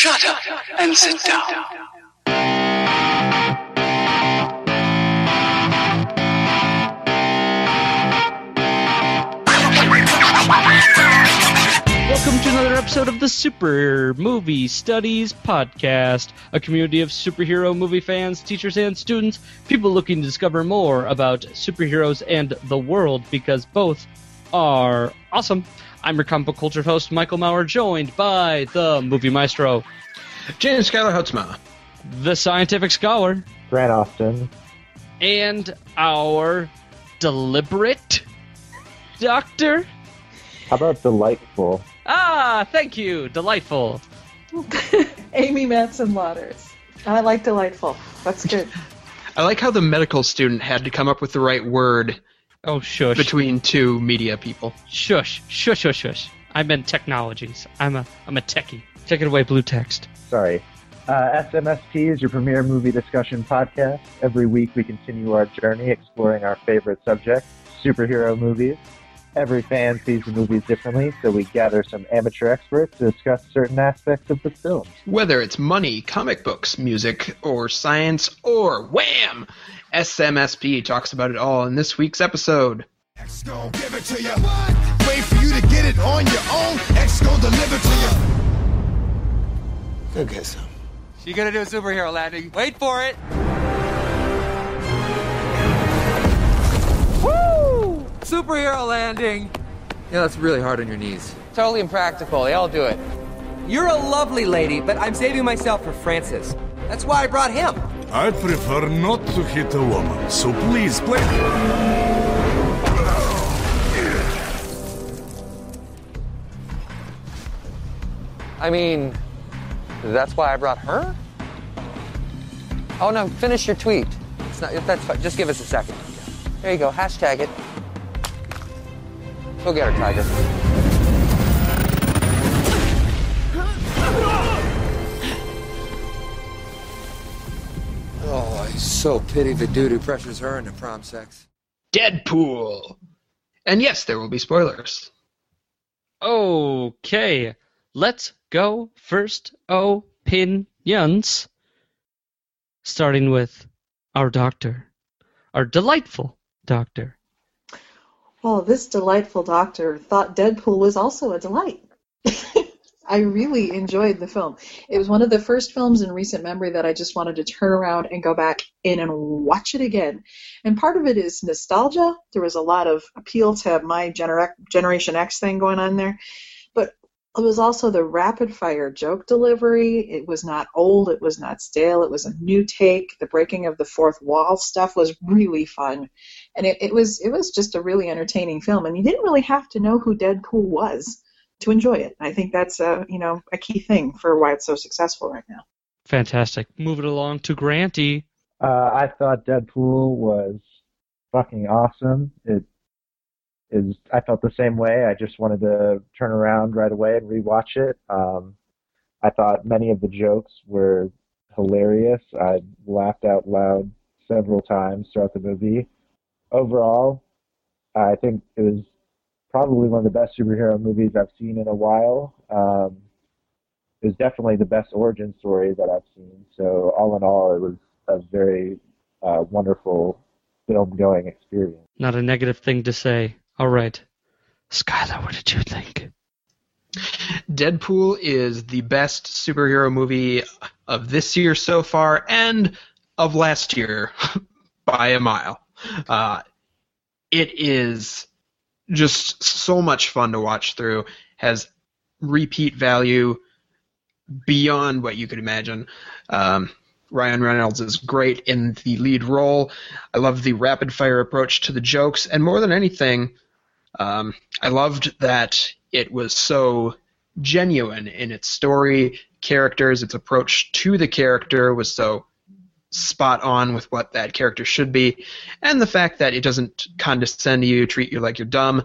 Shut up and sit down. Welcome to another episode of the Super Movie Studies Podcast, a community of superhero movie fans, teachers, and students, people looking to discover more about superheroes and the world because both are awesome. I'm your comic book culture host, Michael Maurer, joined by the movie maestro, James Skylar Hutzma. the scientific scholar, Grant Austin. and our deliberate doctor. How about delightful? Ah, thank you, delightful. Amy Matson Lauders. I like delightful. That's good. I like how the medical student had to come up with the right word Oh, shush. between two media people. Shush, shush, shush, shush. I'm in technologies. I'm a, I'm a techie. Take it away, blue text. Sorry. Uh, SMSP is your premier movie discussion podcast. Every week we continue our journey exploring our favorite subject, superhero movies. Every fan sees the movies differently, so we gather some amateur experts to discuss certain aspects of the film. Whether it's money, comic books, music, or science, or wham! SMSP talks about it all in this week's episode. X gon' give it to you. Wait for you to get it on your own. X gon' deliver to you. Go get some. You gotta do a superhero landing. Wait for it. Woo! Superhero landing. Yeah, that's really hard on your knees. Totally impractical. They all do it. You're a lovely lady, but I'm saving myself for Francis. That's why I brought him. I'd prefer not to hit a woman, so please play. I mean, that's why I brought her? Oh no, finish your tweet. It's not that's fine. Just give us a second. There you go. Hashtag it. Go get her, Tiger. I so pity the dude who pressures her into prom sex. Deadpool! And yes, there will be spoilers. Okay, let's go. First opinions. Starting with our doctor, our delightful doctor. Well, this delightful doctor thought Deadpool was also a delight. I really enjoyed the film. It was one of the first films in recent memory that I just wanted to turn around and go back in and watch it again. And part of it is nostalgia. There was a lot of appeal to my gener- Generation X thing going on there. But it was also the rapid fire joke delivery. It was not old, it was not stale, it was a new take. The breaking of the fourth wall stuff was really fun. And it, it was it was just a really entertaining film. And you didn't really have to know who Deadpool was to enjoy it. I think that's a you know a key thing for why it's so successful right now. Fantastic. Moving along to Granty. Uh, I thought Deadpool was fucking awesome. It is. I felt the same way. I just wanted to turn around right away and rewatch it. Um, I thought many of the jokes were hilarious. I laughed out loud several times throughout the movie. Overall, I think it was probably one of the best superhero movies I've seen in a while. Um, it was definitely the best origin story that I've seen. So all in all, it was a very uh, wonderful film going experience. Not a negative thing to say. All right. Skylar, what did you think? Deadpool is the best superhero movie of this year so far and of last year by a mile. Uh, it is just so much fun to watch through, has repeat value beyond what you could imagine. Um, Ryan Reynolds is great in the lead role. I love the rapid fire approach to the jokes, and more than anything, um, I loved that it was so genuine in its story, characters, its approach to the character was so spot on with what that character should be, and the fact that it doesn't condescend to you, treat you like you're dumb,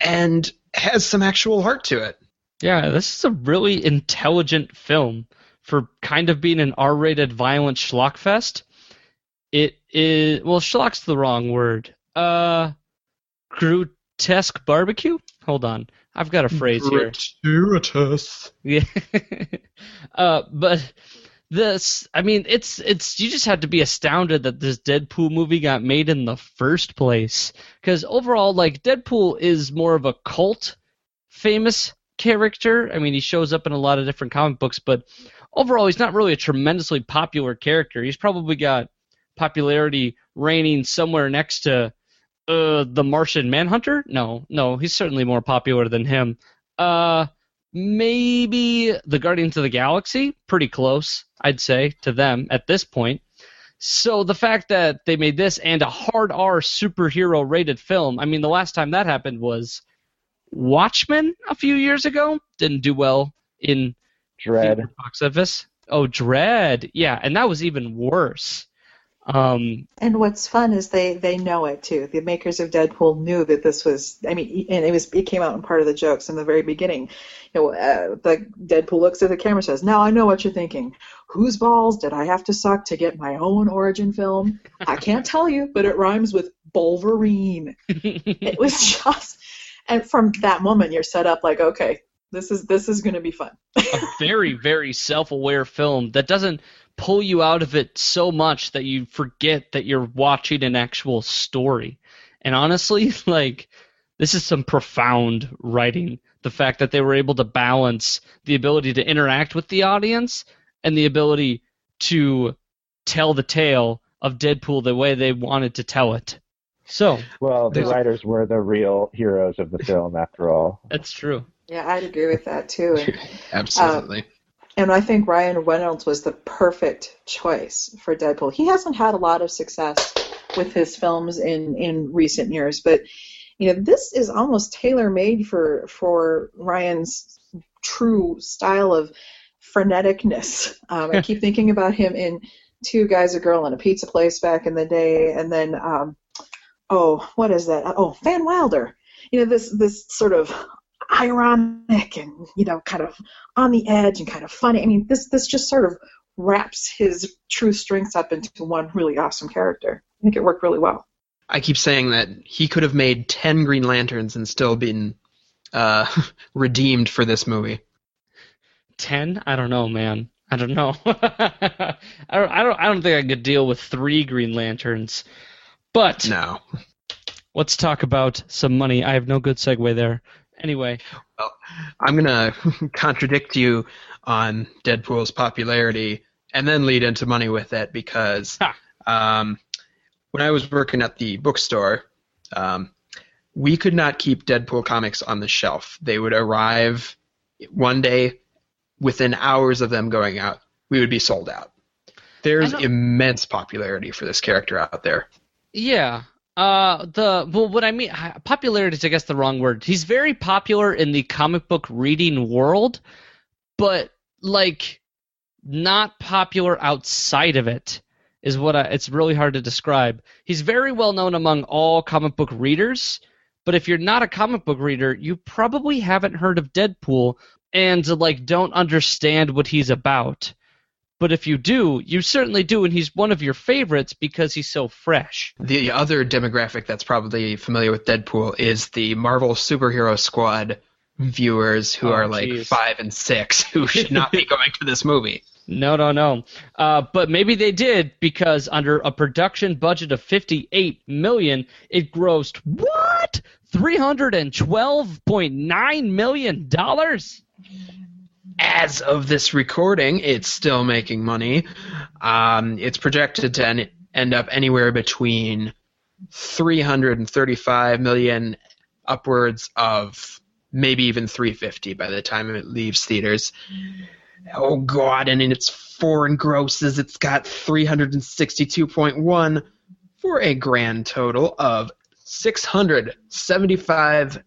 and has some actual heart to it. Yeah, this is a really intelligent film for kind of being an R-rated violent schlockfest. It is well, schlock's the wrong word. Uh, grotesque barbecue. Hold on, I've got a phrase here. Gratuitous. Yeah. Uh, but this, I mean, it's it's you just have to be astounded that this Deadpool movie got made in the first place. Because overall, like Deadpool is more of a cult famous character. I mean, he shows up in a lot of different comic books, but overall, he's not really a tremendously popular character. He's probably got popularity reigning somewhere next to uh, the Martian Manhunter. No, no, he's certainly more popular than him. Uh, maybe the Guardians of the Galaxy, pretty close, I'd say, to them at this point. So the fact that they made this and a hard R superhero rated film, I mean, the last time that happened was Watchmen a few years ago. Didn't do well in Dredd. box office. Oh, Dredd, yeah, and that was even worse. Um, And what's fun is they they know it too. The makers of Deadpool knew that this was. I mean, and it was it came out in part of the jokes in the very beginning. You know, uh, the Deadpool looks at the camera, and says, "Now I know what you're thinking. Whose balls did I have to suck to get my own origin film? I can't tell you, but it rhymes with Wolverine." it was just, and from that moment, you're set up like, okay, this is this is going to be fun. a very very self-aware film that doesn't pull you out of it so much that you forget that you're watching an actual story. And honestly, like this is some profound writing. The fact that they were able to balance the ability to interact with the audience and the ability to tell the tale of Deadpool the way they wanted to tell it. So, Well, the writers were the real heroes of the film, after all. that's true. Yeah, I'd agree with that too. And, Absolutely. And I think Ryan Reynolds was the perfect choice for Deadpool. He hasn't had a lot of success with his films in in recent years, but you know this is almost tailor made for for Ryan's true style of freneticness. Um, I keep thinking about him in Two Guys, a Girl, and a Pizza Place back in the day, and then um, oh, what is that? Oh, Van Wilder. You know this this sort of ironic and you know kind of on the edge and kind of funny. I mean, this this just sort of wraps his true strengths up into one really awesome character. I think it worked really well. I keep saying that he could have made 10 Green Lanterns and still been uh, redeemed for this movie. Ten? I don't know, man. I don't know. I don't. I don't. I don't think I could deal with three Green Lanterns. But No. let's talk about some money. I have no good segue there. Anyway, well, I'm going to contradict you on Deadpool's popularity and then lead into money with it because um, when I was working at the bookstore, um, we could not keep Deadpool comics on the shelf. They would arrive one day, within hours of them going out, we would be sold out. There's immense popularity for this character out there. yeah. Uh, the well, what I mean, popularity is I guess the wrong word. He's very popular in the comic book reading world, but like not popular outside of it is what I, it's really hard to describe. He's very well known among all comic book readers, but if you're not a comic book reader, you probably haven't heard of Deadpool and like don't understand what he's about. But if you do, you certainly do, and he's one of your favorites because he's so fresh. The other demographic that's probably familiar with Deadpool is the Marvel Superhero Squad viewers who Oh, are like geez. five and six who should not be going to this movie. No, no, no. Uh, but maybe they did because under a production budget of 58 million, it grossed what? 312.9 million dollars. As of this recording, it's still making money. Um, it's projected to en- end up anywhere between 335 million upwards of maybe even 350 by the time it leaves theaters. Oh god, and in its foreign grosses, it's got 362.1 for a grand total of 675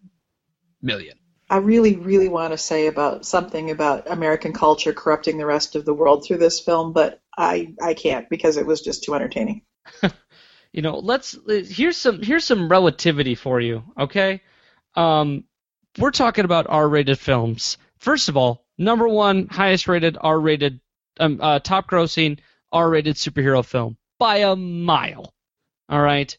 million. I really, really want to say about something about American culture corrupting the rest of the world through this film, but I I can't because it was just too entertaining. You know, let's here's some here's some relativity for you, okay? Um, we're talking about R-rated films. First of all, number one highest rated R-rated, um, uh, top grossing R-rated superhero film by a mile. All right.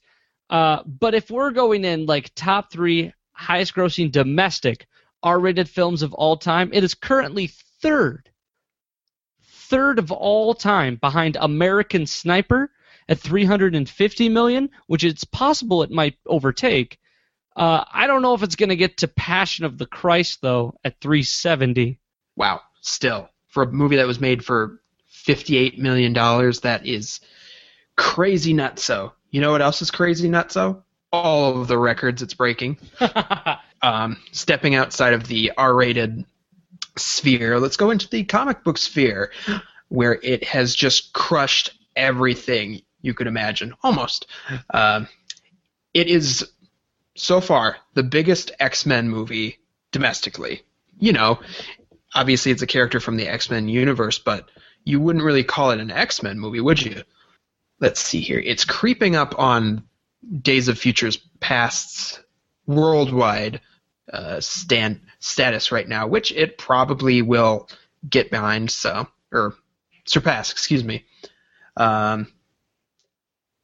Uh, but if we're going in like top three highest grossing domestic R-rated films of all time, it is currently third. third of all time behind American Sniper at 350 million, which it's possible it might overtake. Uh, I don't know if it's going to get to Passion of the Christ though at 370. Wow. Still, for a movie that was made for $58 million, that is crazy nutso. You know what else is crazy nutso? All of the records it's breaking. um, stepping outside of the R-rated sphere, let's go into the comic book sphere, where it has just crushed everything you could imagine, almost. Um, it is so far the biggest X-Men movie domestically. You know, obviously it's a character from the X-Men universe, but you wouldn't really call it an X-Men movie, would you? Let's see here. It's creeping up on Days of Futures Past's worldwide uh, stand status right now, which it probably will get behind. So or surpass, excuse me. Um,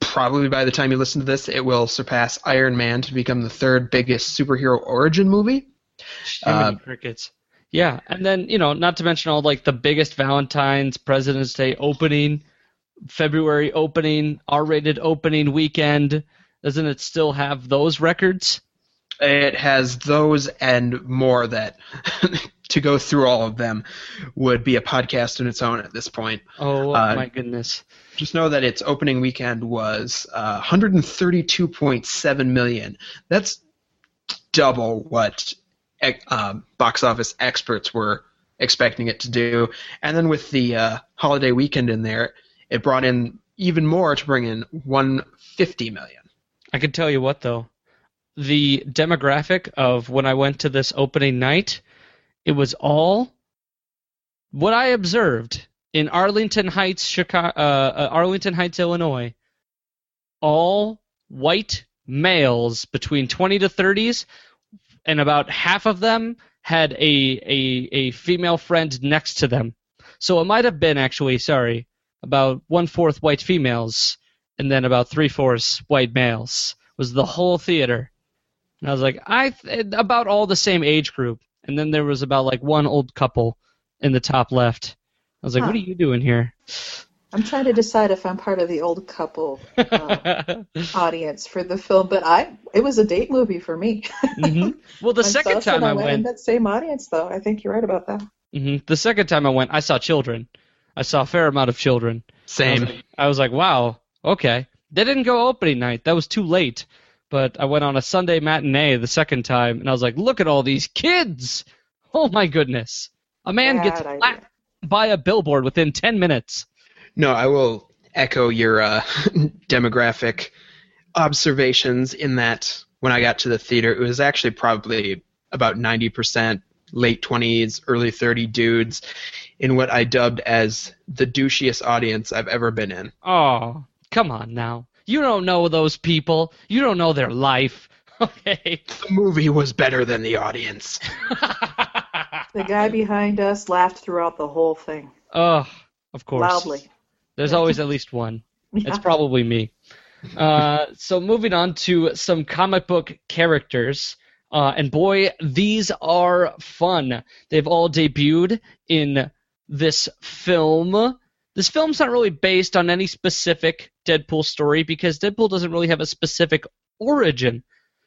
probably by the time you listen to this, it will surpass Iron Man to become the third biggest superhero origin movie. Jiminy crickets. Yeah, and then you know, not to mention all like the biggest Valentine's, President's Day opening, February opening, R-rated opening weekend. Doesn't it still have those records? It has those and more that to go through all of them would be a podcast in its own at this point. Oh Uh, my goodness. Just know that its opening weekend was uh, 132.7 million. That's double what um, box office experts were expecting it to do. And then with the uh, holiday weekend in there, it brought in even more to bring in 150 million. I can tell you what though, the demographic of when I went to this opening night, it was all what I observed in Arlington Heights, Chicago, uh, uh, Arlington Heights, Illinois. All white males between 20 to 30s, and about half of them had a a, a female friend next to them. So it might have been actually, sorry, about one fourth white females and then about three fourths white males was the whole theater. And I was like, I th- about all the same age group. And then there was about like one old couple in the top left. I was like, Huh. what are you doing here? I'm trying to decide if I'm part of the old couple uh, audience for the film, but I it was a date movie for me. hmm Well, the I'm second so time I in went, that same audience though. I think you're right about that. hmm the second time I went, I saw children. I saw a fair amount of children. I was Same. like, I was like, wow, okay. They didn't go opening night. That was too late. But I went on a Sunday matinee the second time, and I was like, look at all these kids. Oh my goodness. A man Bad gets idea. slapped by a billboard within 10 minutes. No, I will echo your uh, demographic observations in that when I got to the theater, it was actually probably about 90% late 20s, early 30 dudes in what I dubbed as the douchiest audience I've ever been in. Oh, come on now. You don't know those people. You don't know their life. Okay. The movie was better than the audience. The guy behind us laughed throughout the whole thing oh, of course. loudly. There's always at least one. It's probably me. Uh, so moving on to some comic book characters. Uh, and boy, these are fun. They've all debuted in this film. This film's not really based on any specific Deadpool story because Deadpool doesn't really have a specific origin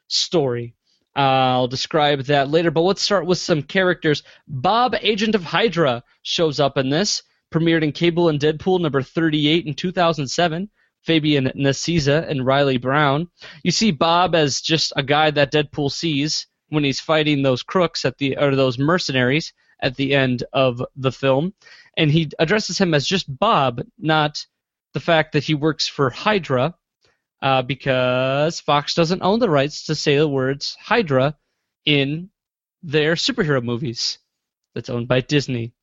story. Uh, I'll describe that later, but let's start with some characters. Bob, Agent of Hydra, shows up in this. Premiered in Cable and Deadpool number 38 in 2007. Fabian Nicieza and Reilly Brown. You see Bob as just a guy that Deadpool sees when he's fighting those crooks at the or those mercenaries at the end of the film, and he addresses him as just Bob, not the fact that he works for Hydra, uh, because Fox doesn't own the rights to say the words Hydra in their superhero movies. That's owned by Disney.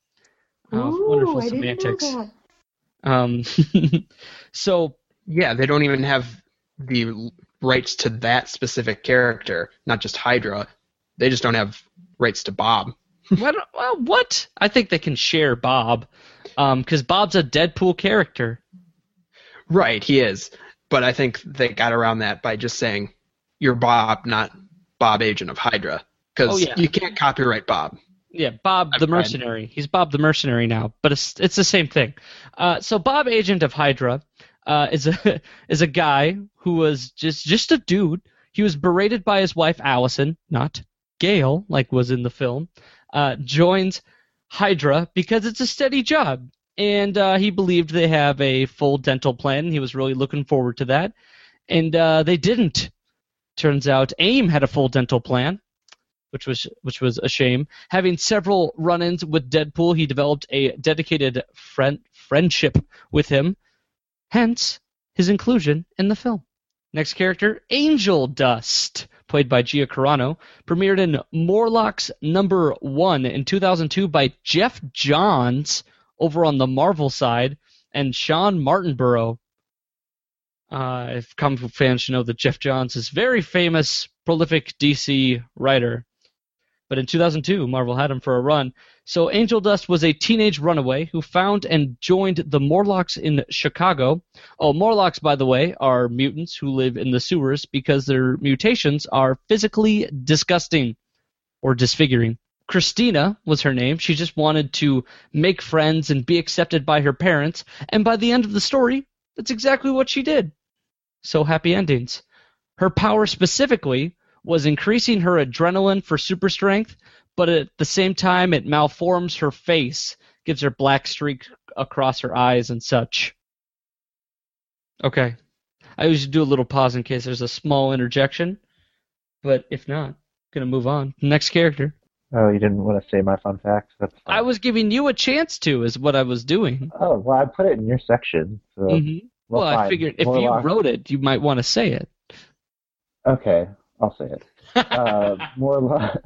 Oh, Ooh, wonderful I didn't know semantics. that. Um, so Yeah, they don't even have the rights to that specific character, not just Hydra. They just don't have rights to Bob. What? Well, what? I think they can share Bob, because Bob's a Deadpool character. Right, he is. But I think they got around that by just saying, you're Bob, not Bob Agent of Hydra. Because Oh, yeah. you can't copyright Bob. Yeah, Bob the mercenary. He's Bob the mercenary now, but it's it's the same thing. Uh, so Bob, agent of Hydra, uh, is a is a guy who was just just a dude. He was berated by his wife Allison, not Gail, like was in the film. Uh, joins Hydra because it's a steady job, and uh, he believed they have a full dental plan. He was really looking forward to that, and uh, they didn't. Turns out AIM had a full dental plan, which was which was a shame. Having several run-ins with Deadpool, he developed a dedicated friend friendship with him. Hence his inclusion in the film. Next character, Angel Dust, played by Gina Carano, premiered in Morlocks number one in 2002 by Geoff Johns over on the Marvel side and Shawn Martinbrough. Uh, if comic book fans should know that Geoff Johns is very famous, prolific DC writer. But in 2002, Marvel had him for a run. So Angel Dust was a teenage runaway who found and joined the Morlocks in Chicago. Oh, Morlocks, by the way, are mutants who live in the sewers because their mutations are physically disgusting or disfiguring. Christina was her name. She just wanted to make friends and be accepted by her parents. And by the end of the story, that's exactly what she did. So happy endings. Her power specifically was increasing her adrenaline for super strength, but at the same time it malforms her face, gives her black streak across her eyes and such. Okay. I usually do a little pause in case there's a small interjection, but if not, gonna move on. Next character. Oh, you didn't want to say my fun facts? That's fine. I was giving you a chance to, is what I was doing. Oh, well, I put it in your section. So, hmm Well, I figured if you Morlock- wrote it, you might want to say it. Okay, I'll say it. uh, Morlo-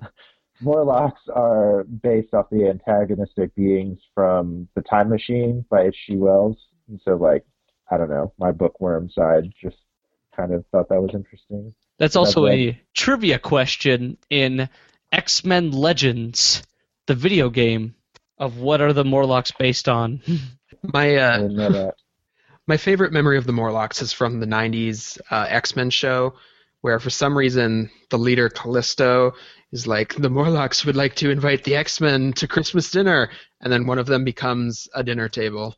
Morlocks are based off the antagonistic beings from The Time Machine by H.G. Wells. And so, like, I don't know, my bookworm side just kind of thought that was interesting. That's also That's a trivia question in X Men Legends, the video game of what are the Morlocks based on. My I uh, didn't know that. my favorite memory of the Morlocks is from the '90s uh, X-Men show, where for some reason the leader Callisto is like, "The Morlocks would like to invite the X-Men to Christmas dinner," and then one of them becomes a dinner table.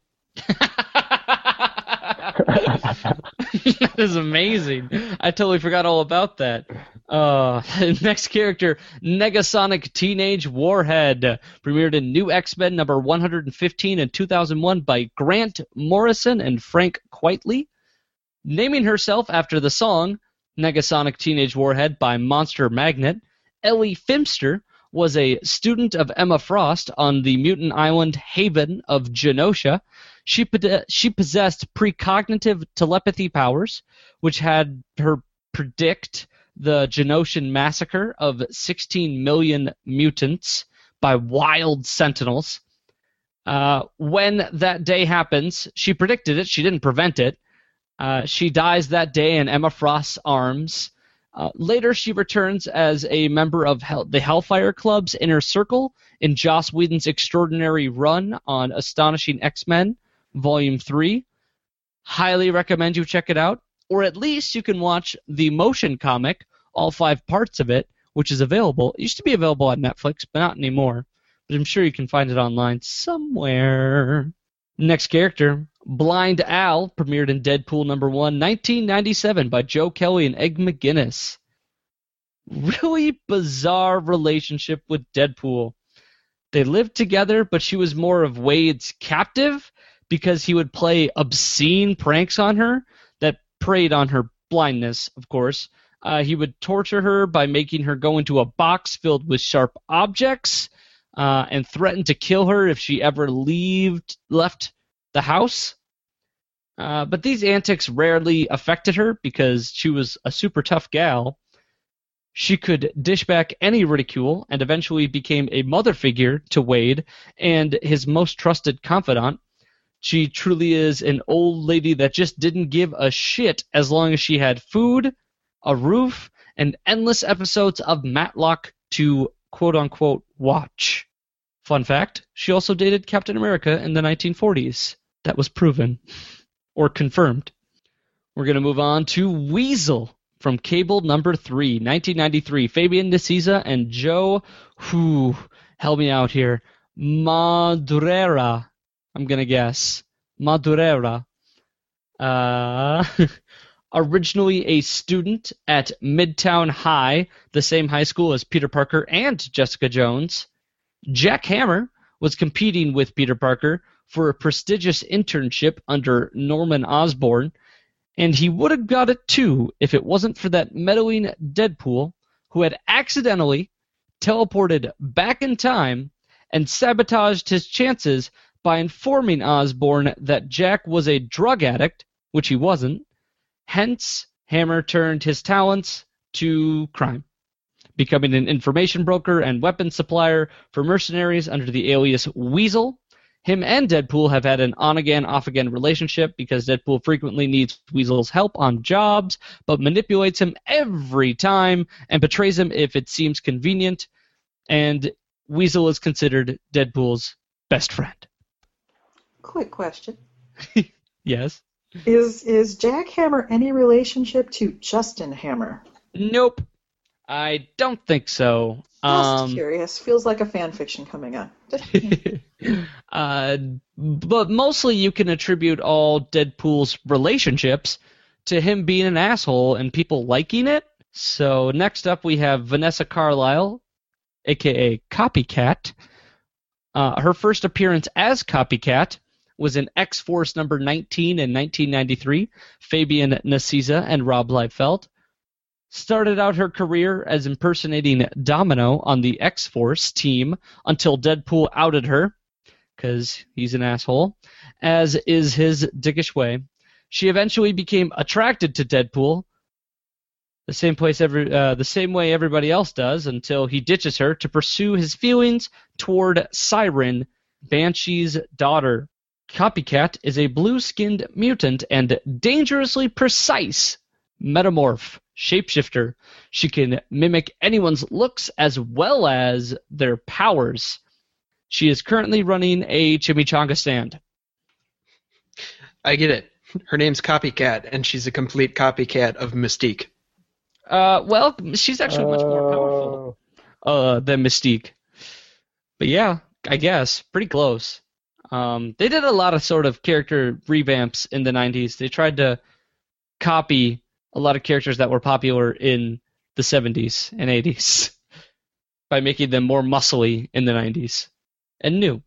that is amazing. I totally forgot all about that. Uh, next character, Negasonic Teenage Warhead, premiered in New X-Men number 115 in 2001 by Grant Morrison and Frank Quitely, naming herself after the song Negasonic Teenage Warhead by Monster Magnet. Ellie Phimister was a student of Emma Frost on the mutant island Haven of Genosha. She, she possessed precognitive telepathy powers, which had her predict the Genoshan massacre of 16 million mutants by wild sentinels. Uh, when that day happens, she predicted it, she didn't prevent it. Uh, she dies that day in Emma Frost's arms. Uh, later, she returns as a member of Hell- the Hellfire Club's inner circle in Joss Whedon's extraordinary run on Astonishing X-Men, Volume 3. Highly recommend you check it out, or at least you can watch the motion comic, all five parts of it, which is available. It used to be available on Netflix, but not anymore. But I'm sure you can find it online somewhere. Next character, Blind Al, premiered in Deadpool number 1, 1997 by Joe Kelly and Ed McGuinness. Really bizarre relationship with Deadpool. They lived together, but she was more of Wade's captive because he would play obscene pranks on her that preyed on her blindness, of course. Uh, he would torture her by making her go into a box filled with sharp objects uh, and threaten to kill her if she ever leaved, left the house. Uh, but these antics rarely affected her because she was a super tough gal. She could dish back any ridicule and eventually became a mother figure to Wade and his most trusted confidant. She truly is an old lady that just didn't give a shit as long as she had food, a roof, and endless episodes of Matlock to quote unquote watch. Fun fact she also dated Captain America in the 1940s. That was proven or confirmed. We're going to move on to Weasel from Cable number 3, 1993. Fabian Nicieza and Joe, who help me out here. Madureira. I'm gonna guess. Madureira. Uh, originally a student at Midtown High, the same high school as Peter Parker and Jessica Jones. Jack Hammer was competing with Peter Parker for a prestigious internship under Norman Osborn, and he would have got it too if it wasn't for that meddling Deadpool who had accidentally teleported back in time and sabotaged his chances by informing Osborn that Jack was a drug addict, which he wasn't. Hence, Hammer turned his talents to crime, becoming an information broker and weapons supplier for mercenaries under the alias Weasel. Him and Deadpool have had an on again, off again relationship because Deadpool frequently needs Weasel's help on jobs, but manipulates him every time and betrays him if it seems convenient. And Weasel is considered Deadpool's best friend. Quick question: Yes. Is is Jack Hammer any relationship to Justin Hammer? Nope. I don't think so. Just Um, curious. Feels like a fan fiction coming on. uh, but mostly you can attribute all Deadpool's relationships to him being an asshole and people liking it. So next up we have Vanessa Carlyle, aka Copycat. Uh, her first appearance as Copycat was in X Force number 19 in 1993. Fabian Nicieza and Rob Liefeld started out her career as impersonating Domino on the X Force team until Deadpool outed her, because he's an asshole, as is his dickish way. She eventually became attracted to Deadpool, the same place every uh, the same way everybody else does, until he ditches her to pursue his feelings toward Siren, Banshee's daughter. Copycat is a blue-skinned mutant and dangerously precise metamorph shapeshifter. She can mimic anyone's looks as well as their powers. She is currently running a chimichanga stand. I get it. Her name's Copycat, and she's a complete copycat of Mystique. Uh, well, she's actually much more powerful uh, than Mystique. But yeah, I guess pretty close. Um, they did a lot of sort of character revamps in the '90s. They tried to copy a lot of characters that were popular in the '70s and '80s by making them more muscly in the '90s and new.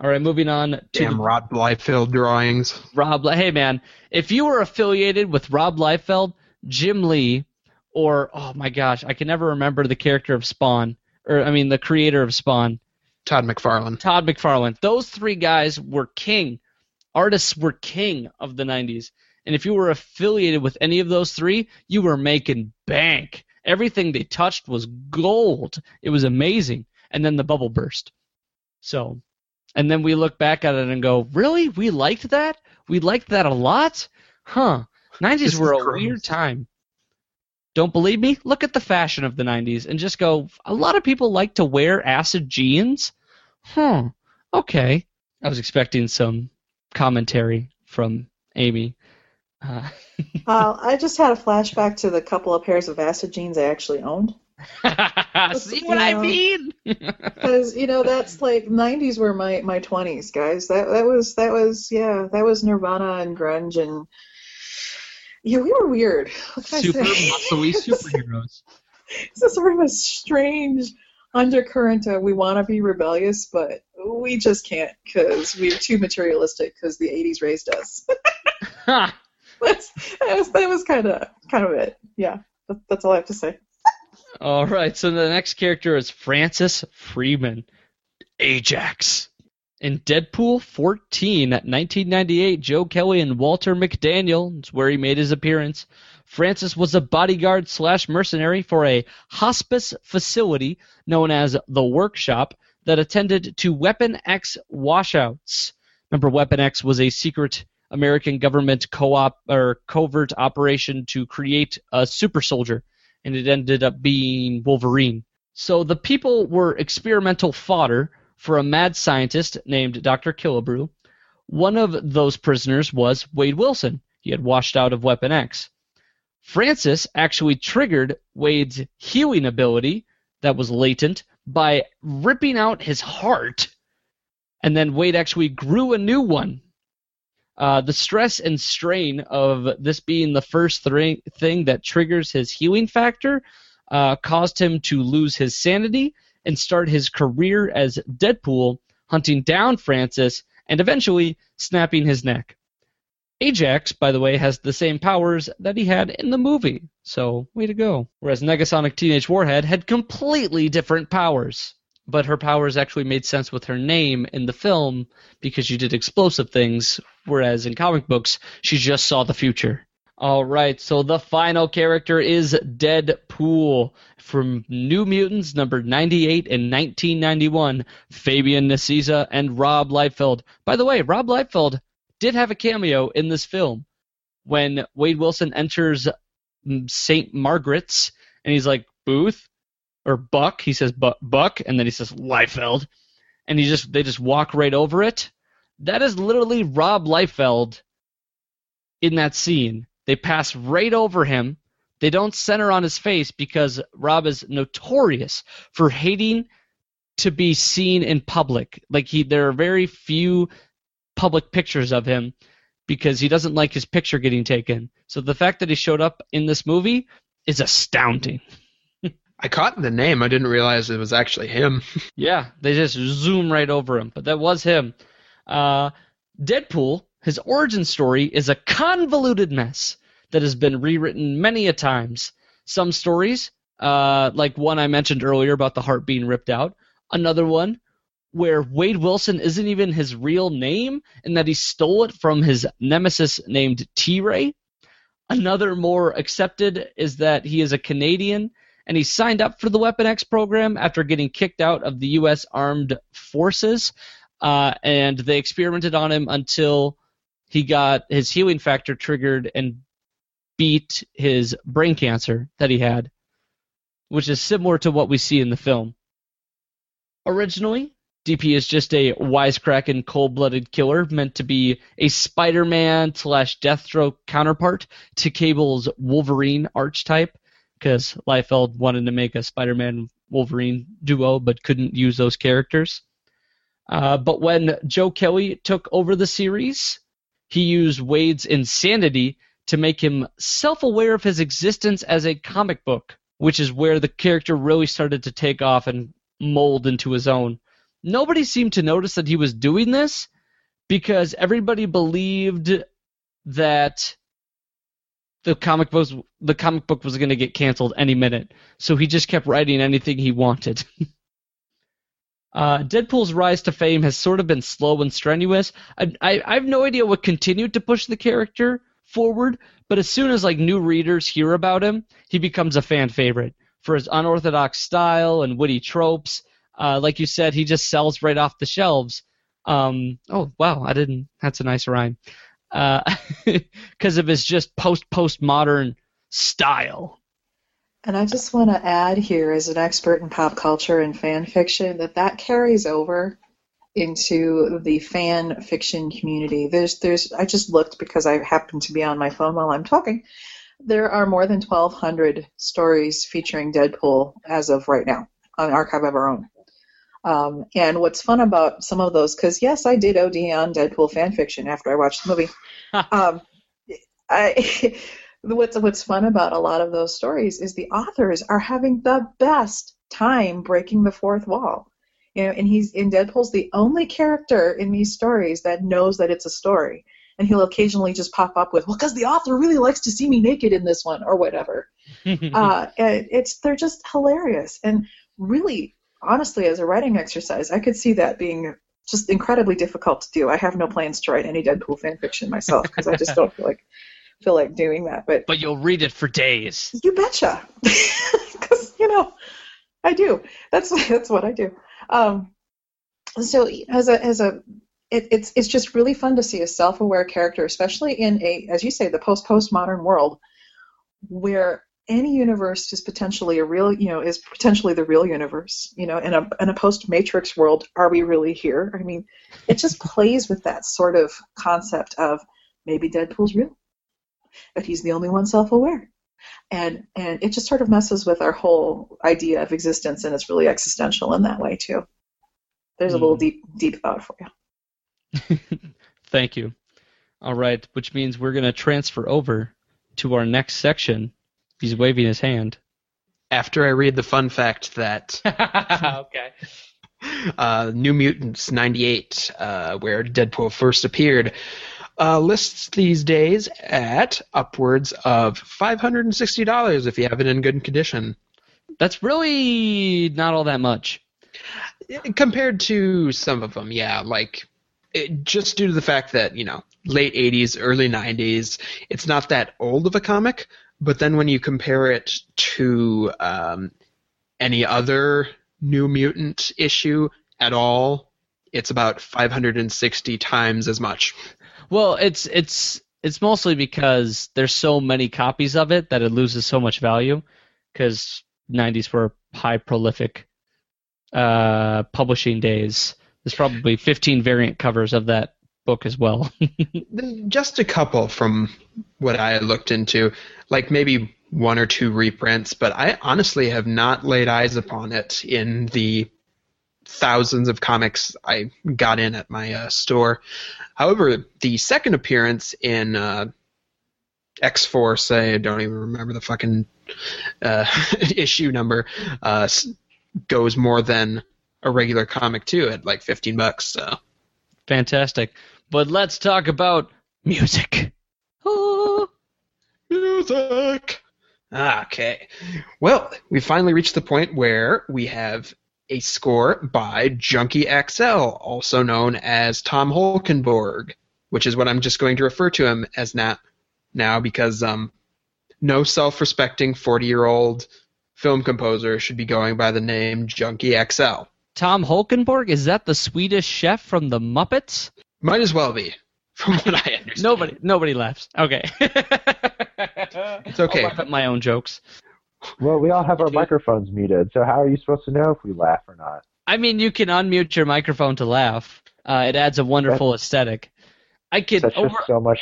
All right, moving on to Damn the Rod Liefeld drawings. Rob. Hey man, if you were affiliated with Rob Liefeld, Jim Lee, or oh my gosh, I can never remember the character of Spawn, or I mean the creator of Spawn, Todd McFarlane. Todd McFarlane. Those three guys were king. Artists were king of the 90s. And if you were affiliated with any of those three, you were making bank. Everything they touched was gold. It was amazing. And then the bubble burst. So, and then we look back at it and go, really? We liked that? We liked that a lot? Huh. 90s This were a gross. weird time. Don't believe me? Look at the fashion of the 90s and just go, a lot of people like to wear acid jeans? Huh. Okay. I was expecting some commentary from Amy. Uh, Uh, I just had a flashback to the couple of pairs of acid jeans I actually owned. see what I mean? Because you know that's like '90s were my my 20s, guys. That that was that was yeah that was Nirvana and grunge and yeah we were weird. Super muscly superheroes. It's a sort of a strange undercurrent of we want to be rebellious, but we just can't because we're too materialistic because the 80s raised us. Ha! That's, that was that was kind of kind of it. Yeah, that, that's all I have to say. All right, so the next character is Francis Freeman, Ajax. In Deadpool 14 at 1998, Joe Kelly and Walter McDaniel, is where he made his appearance. Francis was a bodyguard slash mercenary for a hospice facility known as the Workshop that attended to Weapon X washouts. Remember, Weapon X was a secret American government co-op or covert operation to create a super soldier and it ended up being Wolverine. So the people were experimental fodder for a mad scientist named Dr. Killebrew. One of those prisoners was Wade Wilson. He had washed out of Weapon X. Francis actually triggered Wade's healing ability that was latent by ripping out his heart, and then Wade actually grew a new one. Uh, the stress and strain of this being the first thing that triggers his healing factor uh, caused him to lose his sanity and start his career as Deadpool, hunting down Francis and eventually snapping his neck. Ajax, by the way, has the same powers that he had in the movie, so way to go. Whereas Negasonic Teenage Warhead had completely different powers, but her powers actually made sense with her name in the film because she did explosive things, whereas in comic books, she just saw the future. All right, so the final character is Deadpool from New Mutants number 98 in 1991. Fabian Nicieza and Rob Liefeld. By the way, Rob Liefeld did have a cameo in this film when Wade Wilson enters mm, St. Margaret's and he's like, Booth or Buck. He says Bu- Buck, and then he says Liefeld, and he just they just walk right over it. That is literally Rob Liefeld in that scene. They pass right over him. They don't center on his face because Rob is notorious for hating to be seen in public. Like he, there are very few public pictures of him because he doesn't like his picture getting taken. So the fact that he showed up in this movie is astounding. I caught the name. I didn't realize it was actually him. Yeah, they just zoom right over him, but that was him. Uh, Deadpool, his origin story is a convoluted mess that has been rewritten many a times. Some stories, uh, like one I mentioned earlier about the heart being ripped out. Another one where Wade Wilson isn't even his real name and that he stole it from his nemesis named T Ray. Another more accepted is that he is a Canadian and he signed up for the Weapon X program after getting kicked out of the U.S. Armed Forces. Uh, and they experimented on him until he got his healing factor triggered and beat his brain cancer that he had, which is similar to what we see in the film. Originally, DP is just a wisecracking, cold-blooded killer meant to be a Spider-Man slash Deathstroke counterpart to Cable's Wolverine archetype, because Liefeld wanted to make a Spider-Man Wolverine duo but couldn't use those characters. Uh, but when Joe Kelly took over the series, he used Wade's insanity to make him self-aware of his existence as a comic book, which is where the character really started to take off and mold into his own nobody seemed to notice that he was doing this because everybody believed that the comic book the comic book was going to get canceled any minute. So he just kept writing anything he wanted. uh, Deadpool's rise to fame has sort of been slow and strenuous. I, I, I have no idea what continued to push the character forward, but as soon as like new readers hear about him, he becomes a fan favorite for his unorthodox style and witty tropes uh, like you said, he just sells right off the shelves. Um, oh wow, I didn't. That's a nice rhyme. Because uh, of his just post postmodern style. And I just want to add here, as an expert in pop culture and fan fiction, that that carries over into the fan fiction community. There's, there's. I just looked because I happen to be on my phone while I'm talking. There are more than 1,200 stories featuring Deadpool as of right now on Archive of Our Own. Um, and what's fun about some of those, because yes, I did OD on Deadpool fan fiction after I watched the movie. um, I, what's what's fun about a lot of those stories is the authors are having the best time breaking the fourth wall. You know, and he's in Deadpool's the only character in these stories that knows that it's a story. And he'll occasionally just pop up with, well, because the author really likes to see me naked in this one, or whatever. uh, it's they're just hilarious and really honestly, as a writing exercise, I could see that being just incredibly difficult to do. I have no plans to write any Deadpool fan fiction myself because I just don't feel like feel like doing that. But but you'll read it for days. You betcha, because you know I do. That's that's what I do. Um, so as a as a it, it's it's just really fun to see a self-aware character, especially in a as you say the post postmodern world, where any universe is potentially a real, you know, is potentially the real universe. You know, in a in a post Matrix world, are we really here? I mean, it just plays with that sort of concept of maybe Deadpool's real, but he's the only one self-aware. and and it just sort of messes with our whole idea of existence, and it's really existential in that way too. There's a little Mm. deep deep thought for you. Thank you. All right, which means we're going to transfer over to our next section. He's waving his hand. After I read the fun fact that okay. uh, New Mutants 98, uh, where Deadpool first appeared, uh, lists these days at upwards of $560 if you have it in good condition. That's really not all that much. Compared to some of them, yeah, like it, just due to the fact that, you know, late 80s, early 90s, it's not that old of a comic, but then when you compare it to um, any other New Mutant issue at all, it's about 560 times as much. Well, it's it's it's mostly because there's so many copies of it that it loses so much value because 90s were high prolific uh, publishing days. There's probably 15 variant covers of that book as well. Just a couple from what I looked into, like maybe one or two reprints, but I honestly have not laid eyes upon it in the thousands of comics I got in at my uh, store. However, the second appearance in uh, X Force, I don't even remember the fucking uh, issue number, uh, goes more than a regular comic too at like 15 bucks. So. Fantastic. But let's talk about music. Oh. Music. Okay. Well, we finally reached the point where we have a score by Junkie XL, also known as Tom Holkenborg, which is what I'm just going to refer to him as now, now because um, no self-respecting 40-year-old film composer should be going by the name Junkie XL. Tom Holkenborg, is that the Swedish chef from the Muppets? Might as well be, from what I understand. Nobody nobody laughs. Okay. It's okay. I'll laugh at my own jokes. Well, we all have our microphones muted, so how are you supposed to know if we laugh or not? I mean, you can unmute your microphone to laugh. Uh, it adds a wonderful aesthetic. I could That's over. just so much,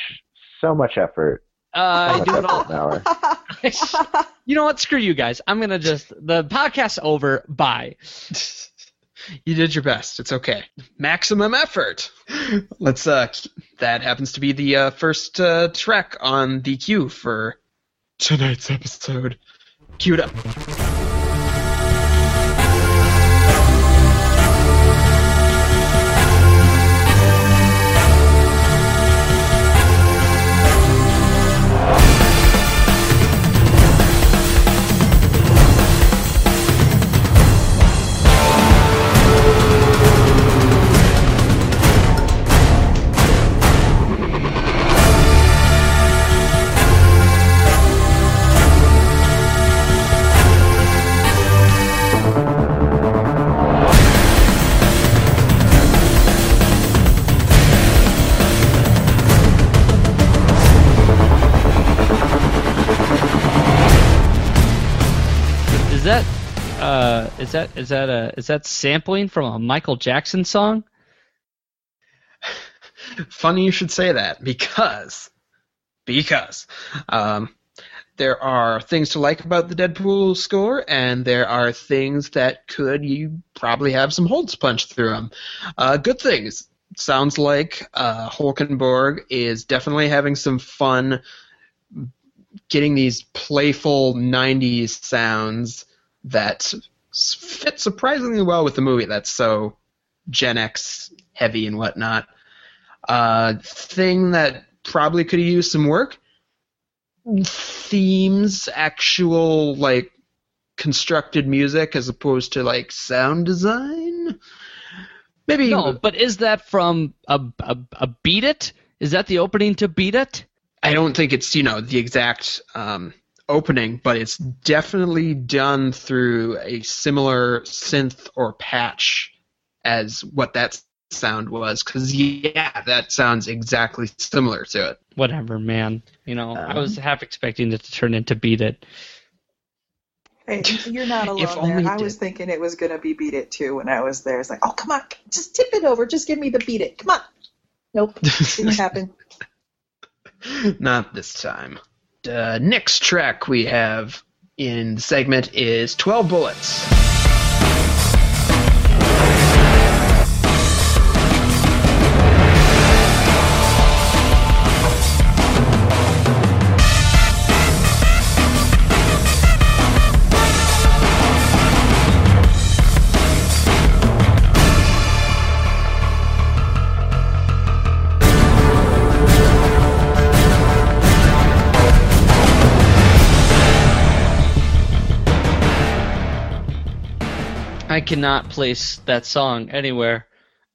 so much effort. Uh, I much do it effort all. you know what? Screw you guys. I'm gonna just the podcast's over. Bye. You did your best. It's okay. Maximum effort. Let's. Uh, that happens to be the uh, first uh, track on the queue for tonight's episode. Queued up. Is that a is that sampling from a Michael Jackson song? Funny you should say that because because um, there are things to like about the Deadpool score, and there are things that could you probably have some holes punched through them. Uh, good things. Sounds like uh, Holkenborg is definitely having some fun getting these playful 90s sounds that fit surprisingly well with the movie that's so Gen X heavy and whatnot. Uh, thing that probably could have used some work themes, actual, like, constructed music as opposed to, like, sound design. Maybe. No, but is that from a a, a Beat It? Is that the opening to Beat It? I don't think it's you know the exact um, opening, but it's definitely done through a similar synth or patch as what that sound was. Because yeah, that sounds exactly similar to it. Whatever, man. You know, I Um, was half expecting it to turn into Beat It. Hey, you're not alone If only there. I it was thinking it was gonna be Beat It too when I was there. It's like, oh come on, just tip it over. Just give me the Beat It. Come on. Nope, didn't happen. Not this time. Uh, next track we have in the segment is 12 Bullets. Cannot place that song anywhere.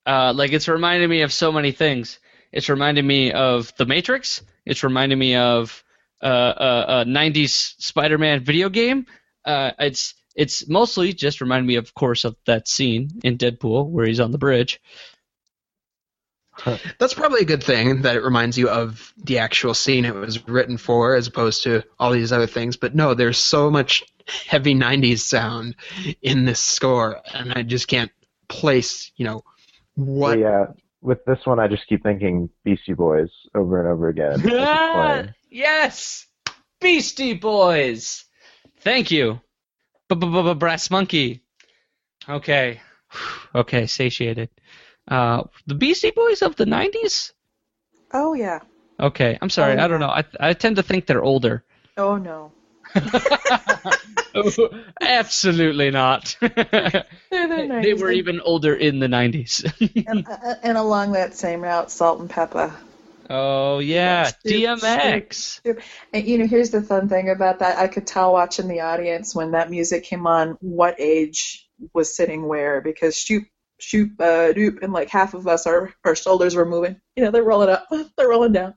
Uh, like it's reminding me of so many things. It's reminding me of The Matrix. It's reminding me of uh, uh, a '90s Spider-Man video game. Uh, it's it's mostly just reminding me, of course, of that scene in Deadpool where he's on the bridge. That's probably a good thing that it reminds you of the actual scene it was written for, as opposed to all these other things. But no, there's so much heavy '90s sound in this score, and I just can't place, you know, what. Yeah, with this one, I just keep thinking Beastie Boys over and over again. as yes, Beastie Boys. Thank you, Brass Monkey. Okay, okay, satiated. Uh, the Beastie Boys of the '90s. Oh yeah. Okay, I'm sorry. Oh, I don't know. I I tend to think they're older. Oh no. Absolutely not. The they were even older in the '90s. and, uh, and along that same route, Salt-N-Pepa. oh yeah, Shoop, DMX. And you know, here's the fun thing about that. I could tell watching the audience when that music came on what age was sitting where because shoot, shoop uh, doop, and like half of us, our our shoulders were moving. You know, they're rolling up, they're rolling down,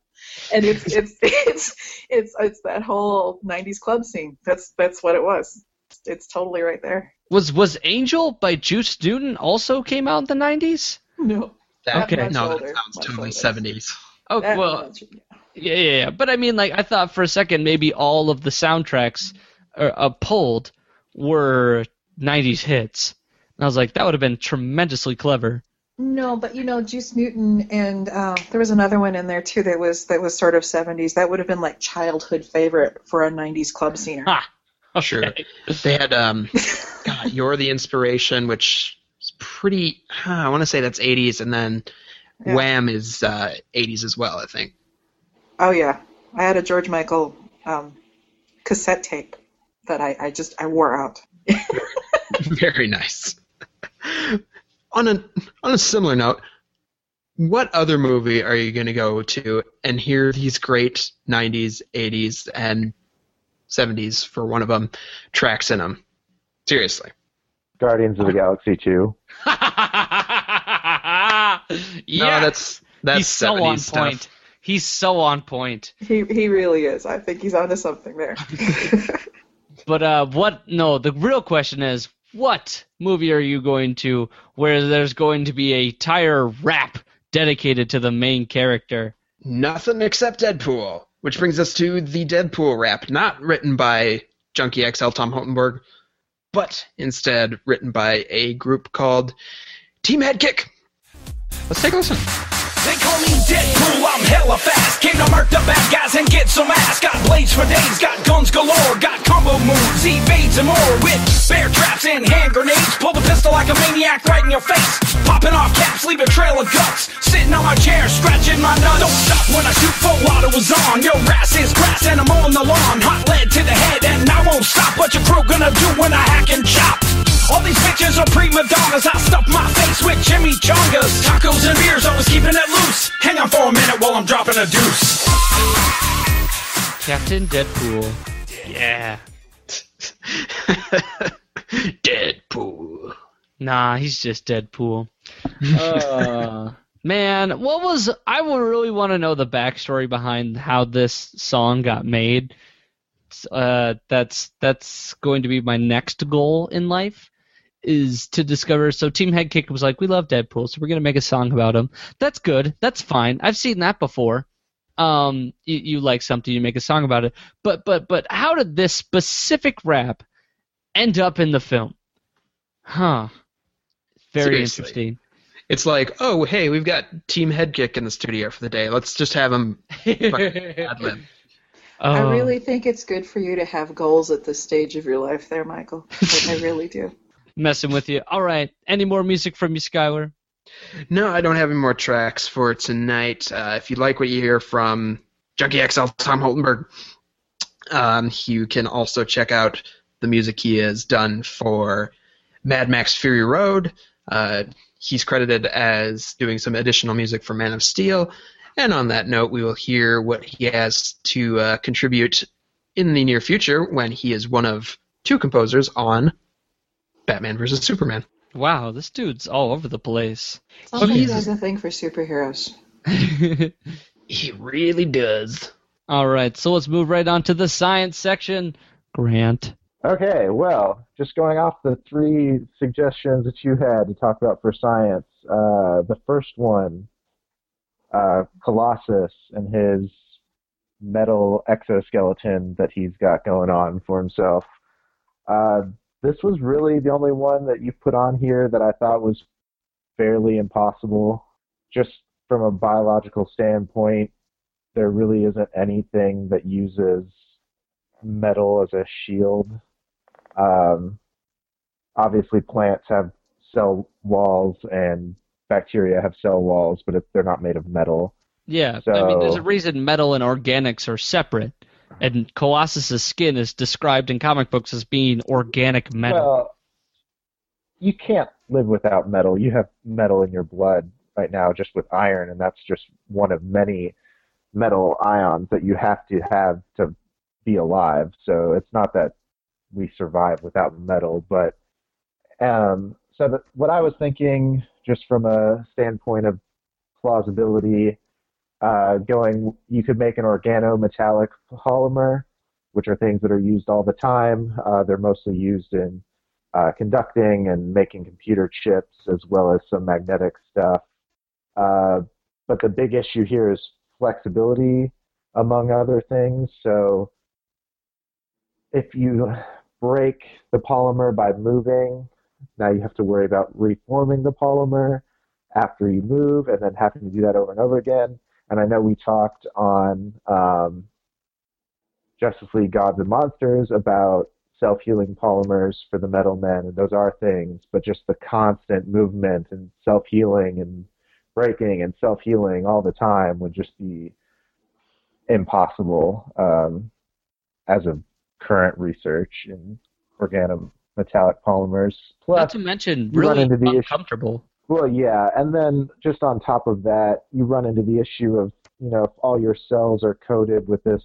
and it's it's it's it's it's that whole '90s club scene. That's that's what it was. It's totally right there. Was was Angel by Juice Newton also came out in the '90s? No. That, Okay. No, Much that sounds much totally older. 70s. Oh That well, much- yeah, yeah, yeah. But I mean, like, I thought for a second maybe all of the soundtracks uh, uh, pulled were '90s hits. And I was like, that would have been tremendously clever. No, but you know, Juice Newton and uh, there was another one in there too that was that was sort of 70s. That would have been like childhood favorite for a 90s club scener. Ha! Sure. They had um, God, "You're the Inspiration," which is pretty. huh, I want to say that's 80s, and then Yeah. Wham is uh, 80s as well. I think. Oh yeah, I had a George Michael um, cassette tape that I, I just I wore out. Very nice. On a on a similar note, what other movie are you going to go to and hear these great 90s, 80s, and 70s for one of them tracks in them? Seriously. Guardians of the Galaxy 2. yeah, No, that's that's he's so on stuff. point. He's so on point. He he really is. I think he's onto something there. But uh, what? No, the real question is, what movie are you going to where there's going to be a tire rap dedicated to the main character? Nothing except Deadpool, which brings us to the Deadpool rap, not written by Junkie XL Tom Holkenborg, but instead written by a group called Team Headkick. Let's take a listen. They call me Deadpool, I'm hella fast. Came to murk the bad guys and get some ass. Got blades for days, got guns and more. With bear traps and hand grenades, pull the pistol like a maniac right in your face. Popping off caps, leave a trail of guts. Sitting on my chair, scratching my nuts. Don't stop when I shoot full auto was on. Your ass is grass and I'm on the lawn. Hot lead to the head and I won't stop. What your crew gonna do when I hack and chop? All these bitches are prima donnas. I stuff my face with chimichangas. Tacos and beers, always keeping it loose. Hang on for a minute while I'm dropping a deuce. Captain Deadpool. Yeah. Deadpool. Nah, he's just Deadpool. Uh, man, what was I would really want to know the backstory behind how this song got made. Uh, that's that's going to be my next goal in life is to discover. So Team Headkick was like, we love Deadpool, so we're gonna make a song about him. That's good. That's fine. I've seen that before. Um, you, you like something, you make a song about it. But but but how did this specific rap end up in the film? Huh. Very Seriously. interesting. It's like, oh, hey, we've got Team Headkick in the studio for the day. Let's just have him ad lib. I Oh, really think it's good for you to have goals at this stage of your life, there, Michael. I, I really do. messing with you. All right. Any more music from you, Skylar? No, I don't have any more tracks for tonight. Uh, if you like what you hear from Junkie XL Tom Holkenborg, um, you can also check out the music he has done for Mad Max Fury Road. Uh, he's credited as doing some additional music for Man of Steel. And on that note, we will hear what he has to uh, contribute in the near future when he is one of two composers on Batman vs. Superman. Wow, this dude's all over the place. Sounds like he has a thing for superheroes. He really does. all right, so let's move right on to the science section. Grant. Okay, well, just going off the three suggestions that you had to talk about for science, uh, the first one, uh, Colossus and his metal exoskeleton that he's got going on for himself. Uh, this was really the only one that you put on here that I thought was fairly impossible. Just from a biological standpoint, there really isn't anything that uses metal as a shield. Um, obviously, plants have cell walls and bacteria have cell walls, but if they're not made of metal. Yeah, I mean, there's a reason metal and organics are separate, and Colossus's skin is described in comic books as being organic metal. Well, you can't live without metal. You have metal in your blood right now just with iron, and that's just one of many metal ions that you have to have to be alive. So it's not that we survive without metal, but um, so what I was thinking, just from a standpoint of plausibility, uh, going, you could make an organometallic polymer, which are things that are used all the time. Uh, they're mostly used in uh, conducting and making computer chips, as well as some magnetic stuff. Uh, but the big issue here is flexibility, among other things. So if you break the polymer by moving, now you have to worry about reforming the polymer after you move and then having to do that over and over again. And I know we talked on um, Justice League Gods and Monsters about self healing polymers for the metal men, and those are things, but just the constant movement and self healing and breaking and self healing all the time would just be impossible um, as of current research in organometallic polymers. Not Plus, to mention, really the issue- uncomfortable. Well, yeah, and then just on top of that, you run into the issue of, you know, if all your cells are coated with this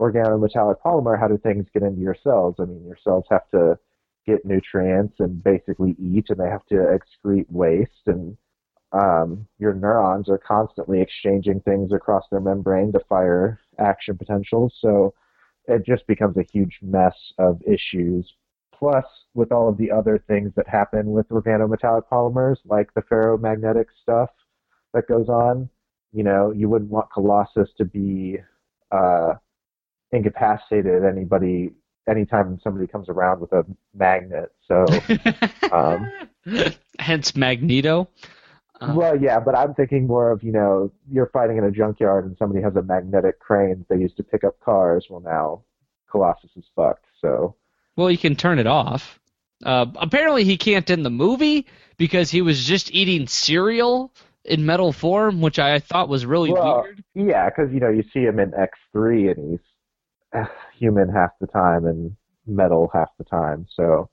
organometallic polymer, how do things get into your cells? I mean, your cells have to get nutrients and basically eat, and they have to excrete waste, and um, your neurons are constantly exchanging things across their membrane to fire action potentials. So it just becomes a huge mess of issues. Plus, with all of the other things that happen with organometallic polymers, like the ferromagnetic stuff that goes on, you know, you wouldn't want Colossus to be uh, incapacitated anybody anytime somebody comes around with a magnet. So, um, Hence Magneto. Uh, well, yeah, but I'm thinking more of you know you're fighting in a junkyard and somebody has a magnetic crane that they used to pick up cars. Well, now Colossus is fucked. So. Well, he can turn it off. Uh, apparently, he can't in the movie because he was just eating cereal in metal form, which I thought was really well, weird. Yeah, because you know you see him in X3 and he's uh, human half the time and metal half the time. So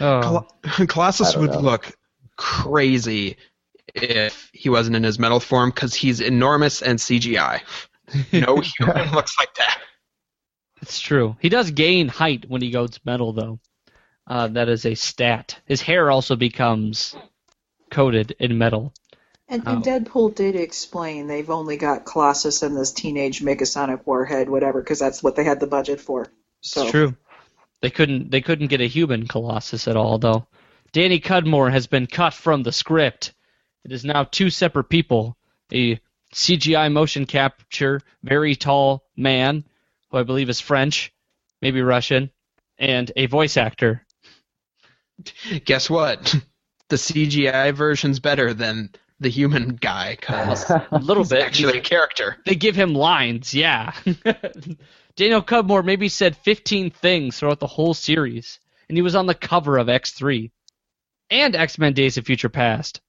Oh. Col- Colossus would know. look crazy if he wasn't in his metal form because he's enormous and CGI. No human looks like that. It's true. He does gain height when he goes metal, though. Uh, that is a stat. His hair also becomes coated in metal. And, Oh. Deadpool did explain they've only got Colossus and this teenage Negasonic Warhead, whatever, because that's what they had the budget for. So It's true. They couldn't. They couldn't get a human Colossus at all, though. Danny Cudmore has been cut from the script. It is now two separate people: a CGI motion capture, very tall man, who I believe is French, maybe Russian, and a voice actor. Guess what? The CGI version's better than the human guy because A little he's bit. actually a character. They give him lines, yeah. Daniel Cudmore maybe said 15 things throughout the whole series, and he was on the cover of X3 and X Men Days of Future Past.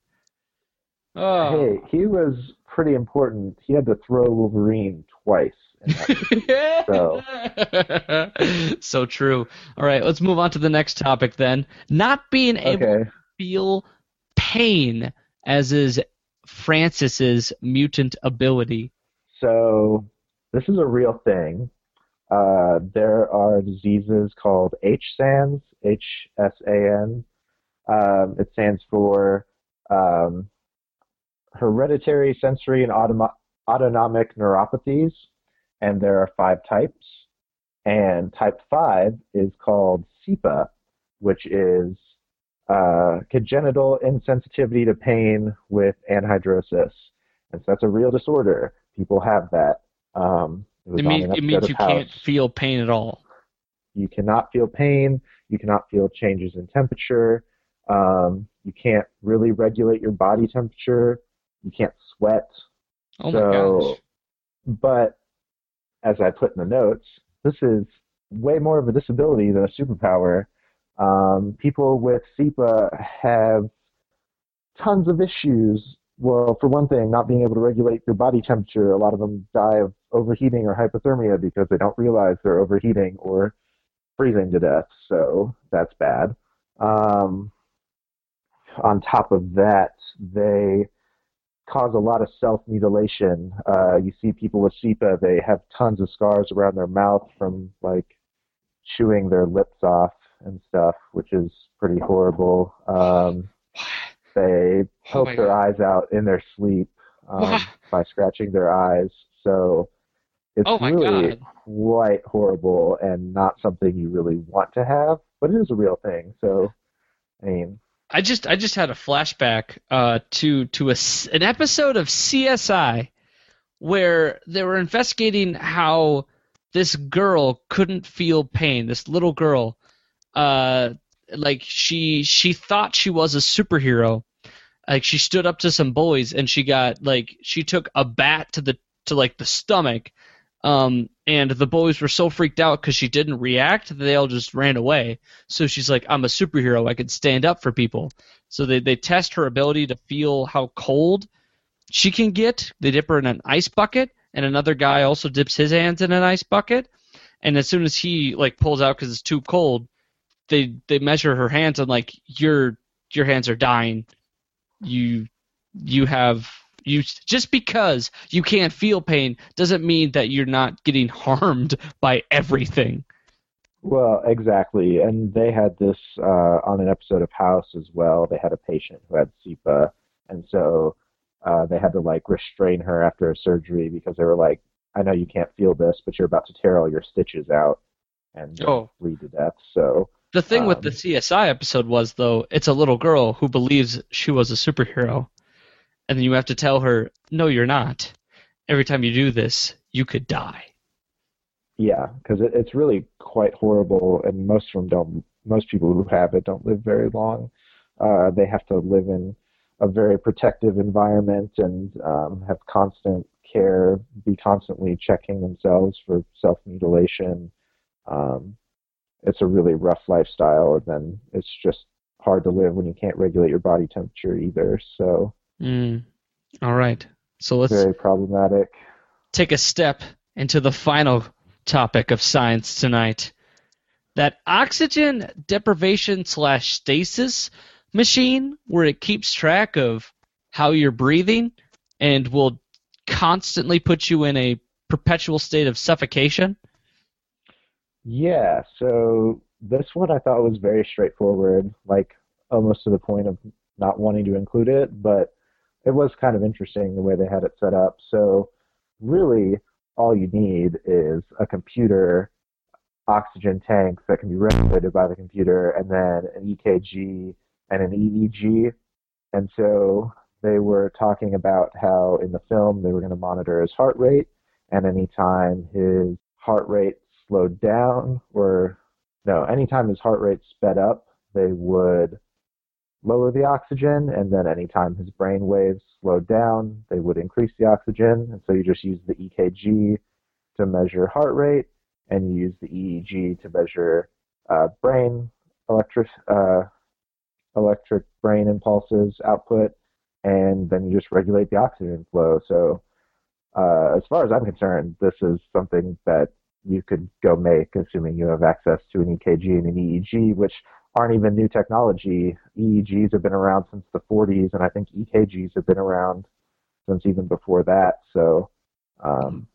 Oh. Hey, he was pretty important. He had to throw Wolverine twice. so so true. All right, let's move on to the next topic then. Not being able okay, to feel pain, as is Francis's mutant ability. so this is a real thing. Uh, there are diseases called HSANs, H-S-A-N. Um, it stands for um, hereditary sensory and automo- autonomic neuropathies, and there are five types. And type five is called CIPA, which is uh, congenital insensitivity to pain with anhidrosis. And so that's a real disorder. People have that. Um, it, It it means you of can't feel pain at all. You cannot feel pain. You cannot feel changes in temperature. Um, you can't really regulate your body temperature. You can't sweat. Oh my so, gosh. but as I put in the notes, this is way more of a disability than a superpower. Um, people with CIPA have tons of issues. Well, for one thing, not being able to regulate your body temperature. A lot of them die of overheating or hypothermia because they don't realize they're overheating or freezing to death. So that's bad. Um, on top of that, they cause a lot of self mutilation. Uh, you see people with CIPA, they have tons of scars around their mouth from like chewing their lips off and stuff, which is pretty horrible. Um, they Oh poke my their God. eyes out in their sleep um, by scratching their eyes. So it's Oh really God. quite horrible and not something you really want to have, but it is a real thing. So, I mean, I just I just had a flashback uh, to to a an episode of CSI where they were investigating how this girl couldn't feel pain. This little girl, uh, like she she thought she was a superhero. Like she stood up to some bullies and she got like she took a bat to the to like the stomach. Um, and the boys were so freaked out because she didn't react, they all just ran away. So she's like, "I'm a superhero. I can stand up for people." So they they test her ability to feel how cold she can get. They dip her in an ice bucket, and another guy also dips his hands in an ice bucket. And as soon as he like pulls out because it's too cold, they they measure her hands and like your your hands are dying. You you have you just because you can't feel pain doesn't mean that you're not getting harmed by everything. Well, exactly. And they had this uh, on an episode of House as well. They had a patient who had CIPA, and so uh, they had to like restrain her after a surgery because they were like, "I know you can't feel this, but you're about to tear all your stitches out and Oh. bleed to death." So The thing with Um, the CSI episode was though, it's a little girl who believes she was a superhero. And then you have to tell her, "No, you're not. Every time you do this, you could die." yeah, because it, it's really quite horrible, and most of them don't. Most people who have it don't live very long. Uh, they have to live in a very protective environment and um, have constant care, be constantly checking themselves for self mutilation. Um, it's a really rough lifestyle, and then it's just hard to live when you can't regulate your body temperature either. So Mm. All right. So let's very problematic. take a step into the final topic of science tonight. That oxygen deprivation slash stasis machine, where it keeps track of how you're breathing and will constantly put you in a perpetual state of suffocation. Yeah, so this one I thought was very straightforward, like almost to the point of not wanting to include it, but it was kind of interesting the way they had it set up. So, really, all you need is a computer, oxygen tanks that can be regulated by the computer, and then an EKG and an EEG. And so they were talking about how in the film they were going to monitor his heart rate, and anytime his heart rate slowed down, or no, anytime his heart rate sped up, they would lower the oxygen, and then anytime his brain waves slowed down, they would increase the oxygen. And so you just use the EKG to measure heart rate, and you use the EEG to measure uh, brain electric uh, electric brain impulses output, and then you just regulate the oxygen flow. So, uh, as far as I'm concerned, this is something that you could go make, assuming you have access to an EKG and an EEG, which aren't even new technology. EEGs have been around since the 40s, and I think EKGs have been around since even before that. So, um,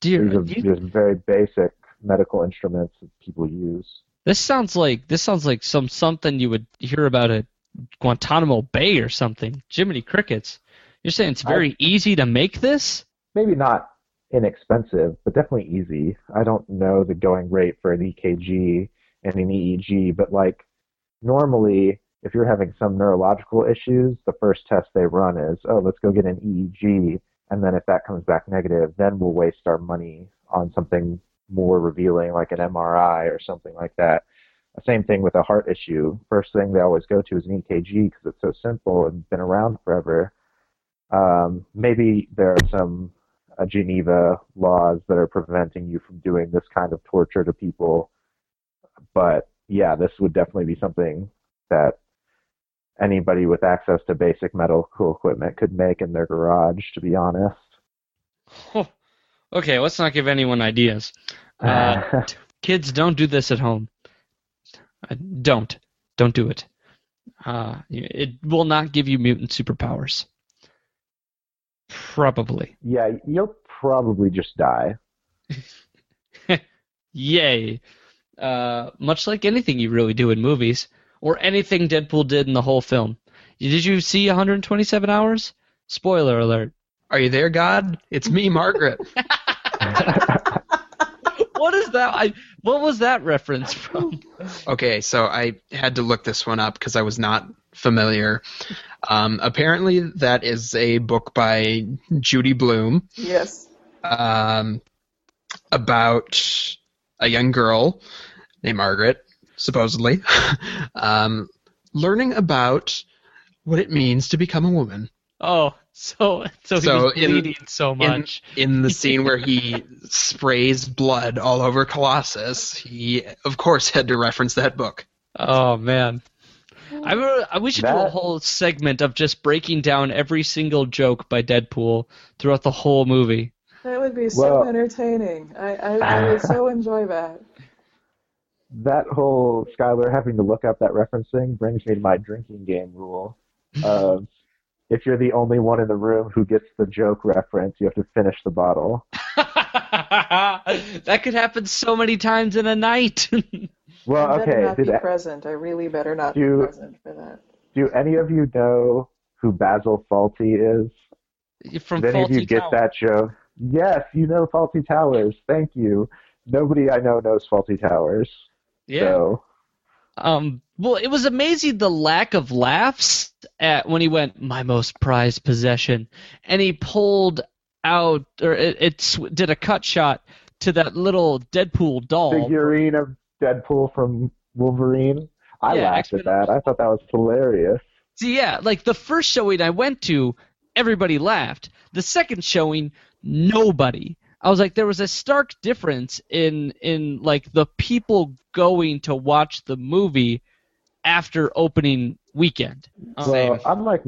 Dear, these are you- just very basic medical instruments that people use. this sounds like this sounds like some something you would hear about at Guantanamo Bay or something. Jiminy crickets. You're saying it's very easy to make this? maybe not inexpensive, but definitely easy. I don't know the going rate for an EKG and an EEG, but like normally, if you're having some neurological issues, the first test they run is, oh, let's go get an EEG, and then if that comes back negative, then we'll waste our money on something more revealing, like an MRI or something like that. Same thing with a heart issue. First thing they always go to is an EKG because it's so simple and been around forever. Um, maybe there are some uh, Geneva laws that are preventing you from doing this kind of torture to people. But yeah, this would definitely be something that anybody with access to basic medical equipment could make in their garage, to be honest. Okay, let's not give anyone ideas. Uh, kids, don't do this at home. Uh, don't. Don't do it. Uh, it will not give you mutant superpowers. Probably. yeah, you'll probably just die. Yay. Uh, much like anything you really do in movies, or anything Deadpool did in the whole film. Did you see 127 hours? Spoiler alert. Are you there, God? It's me, Margaret. What is that? I, what was that reference from? Okay, so I had to look this one up because I was not familiar. Um, apparently, that is a book by Judy Blume Yes. um, about a young girl named Margaret, supposedly, um, learning about what it means to become a woman. Oh, so so he So was in- so much. in the scene where he sprays blood all over Colossus, he, of course, had to reference that book. Oh man. I, re- I we should do a whole segment of just breaking down every single joke by Deadpool throughout the whole movie. That would be so Well- entertaining. I, I, I would so enjoy that. that whole Skylar having to look up that referencing brings me to my drinking game rule of if you're the only one in the room who gets the joke reference, you have to finish the bottle. that could happen so many times in a night. Well, I better okay. not Did, be present. I really better not Do- be present for that. do any of you know who Basil Fawlty is? From Did any of you get Tower. that joke? Yes, you know Fawlty Towers. Thank you. Nobody I know knows Fawlty Towers. Yeah. So Um, well, it was amazing the lack of laughs at when he went my most prized possession, and he pulled out or it, it did a cut shot to that little Deadpool doll. figurine of Deadpool from Wolverine. I Yeah, laughed at X-Men that. I thought that was hilarious. See, yeah, like the first showing I went to, everybody laughed. The second showing, nobody. I was like, there was a stark difference in in like the people going to watch the movie after opening weekend. Well, I'm like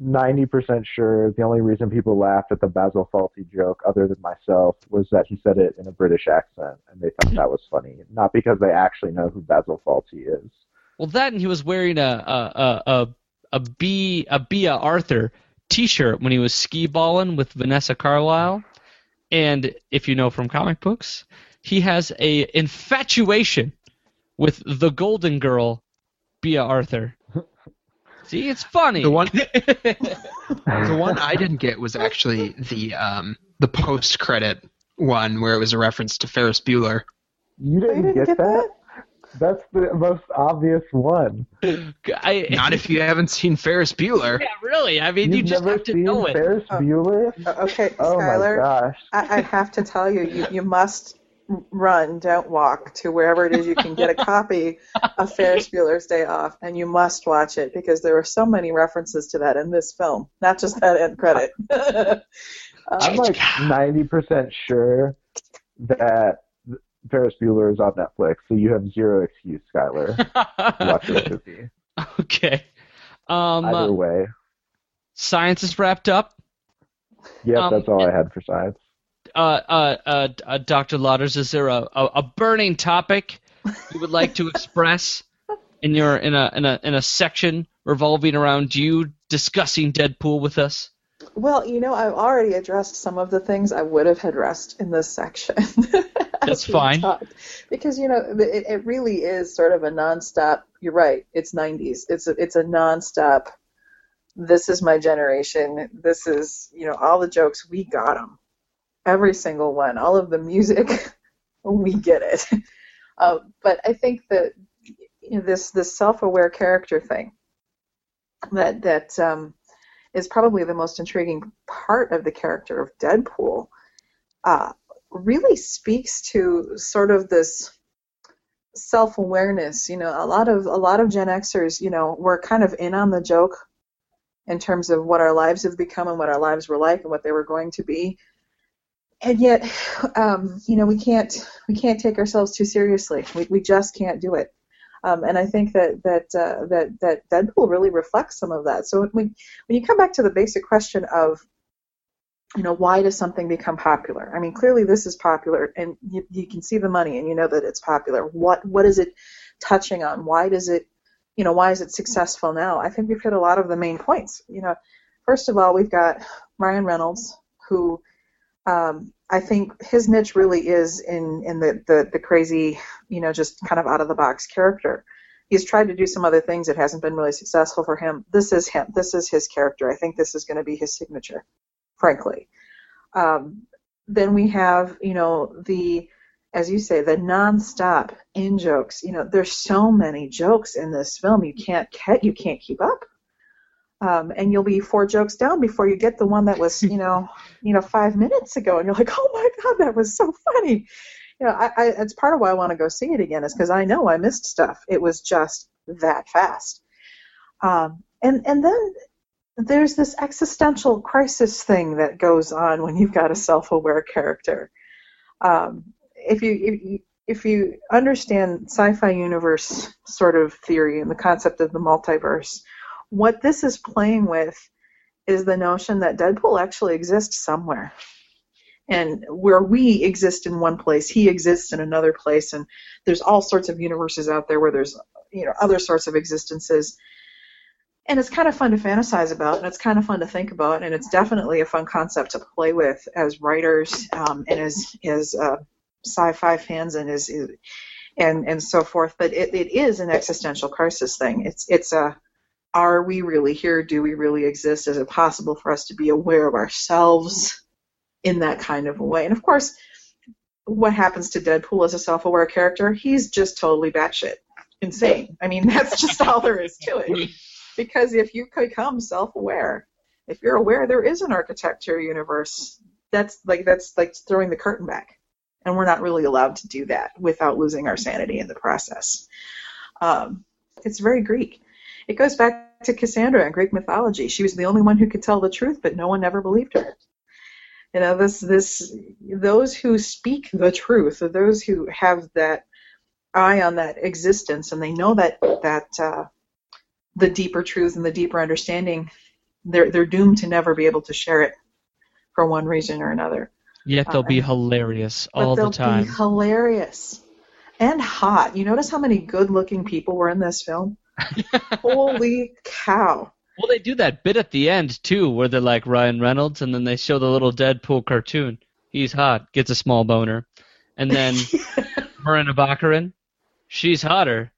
90% sure the only reason people laughed at the Basil Fawlty joke, other than myself, was that he said it in a British accent, and they thought that was funny. Not because they actually know who Basil Fawlty is. Well, that and he was wearing a a a a, a B a Bea Arthur T-shirt when he was ski balling with Vanessa Carlyle, and if you know from comic books, he has a infatuation with the Golden Girl, Bea Arthur. See, it's funny. The one, the one I didn't get was actually the um, the post credit one where it was a reference to Ferris Bueller. You didn't, didn't get, get that? That's the most obvious one. I, Not if you haven't seen Ferris Bueller. yeah, really. I mean, You've you just never have to seen know it. Ferris Oh. Bueller? Uh, Okay, Oh my Skylar, gosh. I, I have to tell you, you, you must run, don't walk to wherever it is you can get a copy of Ferris Bueller's Day Off, and you must watch it because there are so many references to that in this film, not just that end credit. I'm like 90% sure that Ferris Bueller is on Netflix, so you have zero excuse, Skylar, watch this movie. okay. Um, Either way. science is wrapped up. Yep, um, that's all I had for science. Uh, uh, uh, uh, Dr. Lauders, is there a, a, a burning topic you would like to express in your in a in a in a section revolving around you discussing Deadpool with us? Well, you know, I've already addressed some of the things I would have addressed in this section. That's fine. talked. Because you know, it, it really is sort of a nonstop. You're right. It's 90s. It's a, it's a nonstop. This is my generation. This is you know all the jokes we got them, every single one. All of the music, we get it. Uh, but I think that you know, this this self-aware character thing that that um, is probably the most intriguing part of the character of Deadpool. Uh, really speaks to sort of this self-awareness. You know, a lot of a lot of Gen Xers, you know, were kind of in on the joke in terms of what our lives have become and what our lives were like and what they were going to be. And yet, um, you know, we can't we can't take ourselves too seriously. We we just can't do it. Um, and I think that that uh, that that Deadpool really reflects some of that. So when when you come back to the basic question of you know why does something become popular? I mean, clearly this is popular, and you, you can see the money, and you know that it's popular. What what is it touching on? Why does it you know why is it successful now? I think we've hit a lot of the main points. You know, first of all, we've got Ryan Reynolds, who um, I think his niche really is in in the, the the crazy, you know, just kind of out of the box character. He's tried to do some other things. It hasn't been really successful for him. This is him. This is his character. I think this is going to be his signature, frankly. Um, then we have, you know, the, as you say, the nonstop in jokes. You know, there's so many jokes in this film. You can't you can't keep up. Um, and you'll be four jokes down before you get the one that was, you know, you know, five minutes ago, and you're like, oh my god, that was so funny. You know, I, I it's part of why I want to go see it again is because I know I missed stuff. It was just that fast. Um, and and then there's this existential crisis thing that goes on when you've got a self-aware character. Um, if you if you if you understand sci-fi universe sort of theory and the concept of the multiverse, what this is playing with is the notion that Deadpool actually exists somewhere. And where we exist in one place, he exists in another place, and there's all sorts of universes out there where there's you know other sorts of existences. And it's kind of fun to fantasize about, and it's kind of fun to think about, and it's definitely a fun concept to play with as writers um, and as as uh, sci-fi fans and as and and so forth. But it, it is an existential crisis thing. It's it's a are we really here? Do we really exist? Is it possible for us to be aware of ourselves in that kind of a way? And of course, what happens to Deadpool as a self-aware character? He's just totally batshit insane. I mean, that's just all there is to it. Because if you become self-aware, if you're aware there is an architecture universe, that's like that's like throwing the curtain back, and we're not really allowed to do that without losing our sanity in the process. Um, it's very Greek. It goes back to Cassandra in Greek mythology. She was the only one who could tell the truth, but no one ever believed her. You know, this this those who speak the truth, those who have that eye on that existence, and they know that that uh, the deeper truth and the deeper understanding, they're they're doomed to never be able to share it for one reason or another. Yet they'll Uh, be hilarious all the time. be hilarious and hot. You notice how many good-looking people were in this film? Holy cow! Well, they do that bit at the end too, where they're like Ryan Reynolds, and then they show the little Deadpool cartoon. He's hot, gets a small boner, and then Morena Baccarin, she's hotter,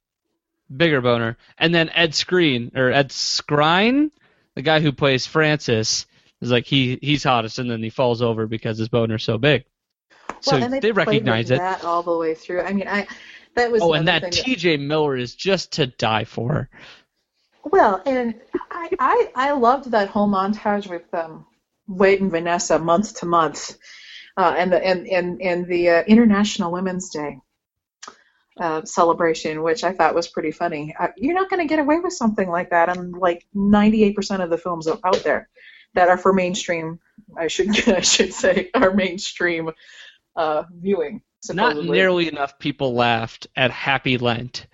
bigger boner, and then Ed Screen or Ed Skrein, the guy who plays Francis, is like he he's hottest, and then he falls over because his boner's so big. So well, and they, they recognize it. that all the way through. I mean, I that was Oh, and that T.J. Miller is just to die for. Well, and I, I I loved that whole montage with um, Wade and Vanessa month to month, uh, and the and and and the uh, International Women's Day uh, celebration, which I thought was pretty funny. Uh, you're not going to get away with something like that on like 98% of the films out there that are for mainstream. I should I should say are mainstream uh, viewing. Not nearly enough people laughed at Happy Lent.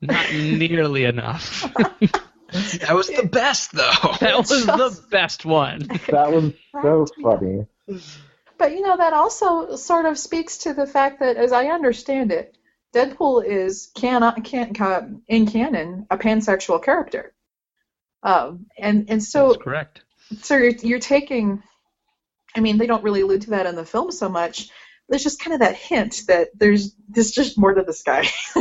Not nearly enough. That was the best, though. That was the best one. That was so funny. But you know that also sort of speaks to the fact that, as I understand it, Deadpool is can can, can in canon a pansexual character. Um, and and so That's correct. so you're, you're taking i mean they don't really allude to that in the film so much there's just kind of that hint that there's there's just more to this guy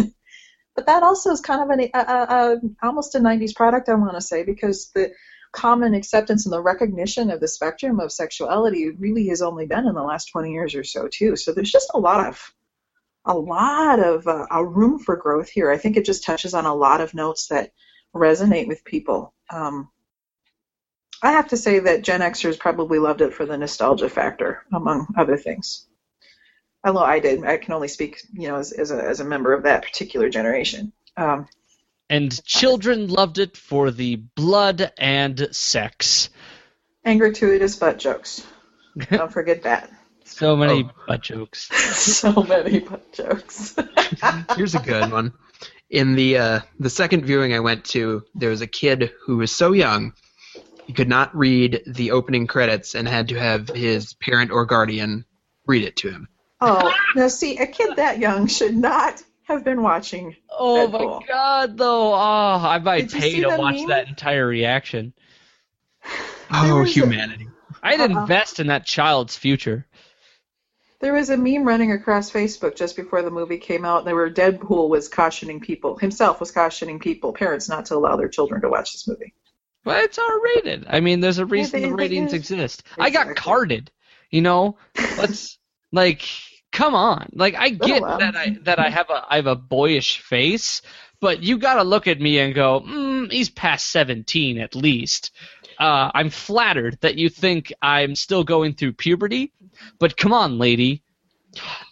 but that also is kind of an a, a, a, almost a 90s product i want to say because the common acceptance and the recognition of the spectrum of sexuality really has only been in the last 20 years or so too so there's just a lot of a lot of uh, a room for growth here i think it just touches on a lot of notes that resonate with people um, I have to say that Gen Xers probably loved it for the nostalgia factor, among other things. Although I did, I can only speak, you know, as, as, a, as a member of that particular generation. Um, And children loved it for the blood and sex. and gratuitous butt jokes. Don't forget that. So many Oh. butt jokes. so many butt jokes. Here's a good one. In the uh, the second viewing I went to, there was a kid who was so young he could not read the opening credits and had to have his parent or guardian read it to him. oh, now see, a kid that young should not have been watching. Oh Deadpool. my god, though. Oh, I might Did you pay to watch meme? that entire reaction. Oh, was a- humanity! I'd Uh-uh. invest in that child's future. There was a meme running across Facebook just before the movie came out, and there were Deadpool was cautioning people, himself was cautioning people, parents, not to allow their children to watch this movie. Well, it's R rated. I mean, there's a reason they- the ratings exist. I got carded. You know, let's like, come on. Like, I get well. that I that I have a I have a boyish face, but you got to look at me and go, mm, he's past 17 at least. Uh, I'm flattered that you think I'm still going through puberty, but come on, lady.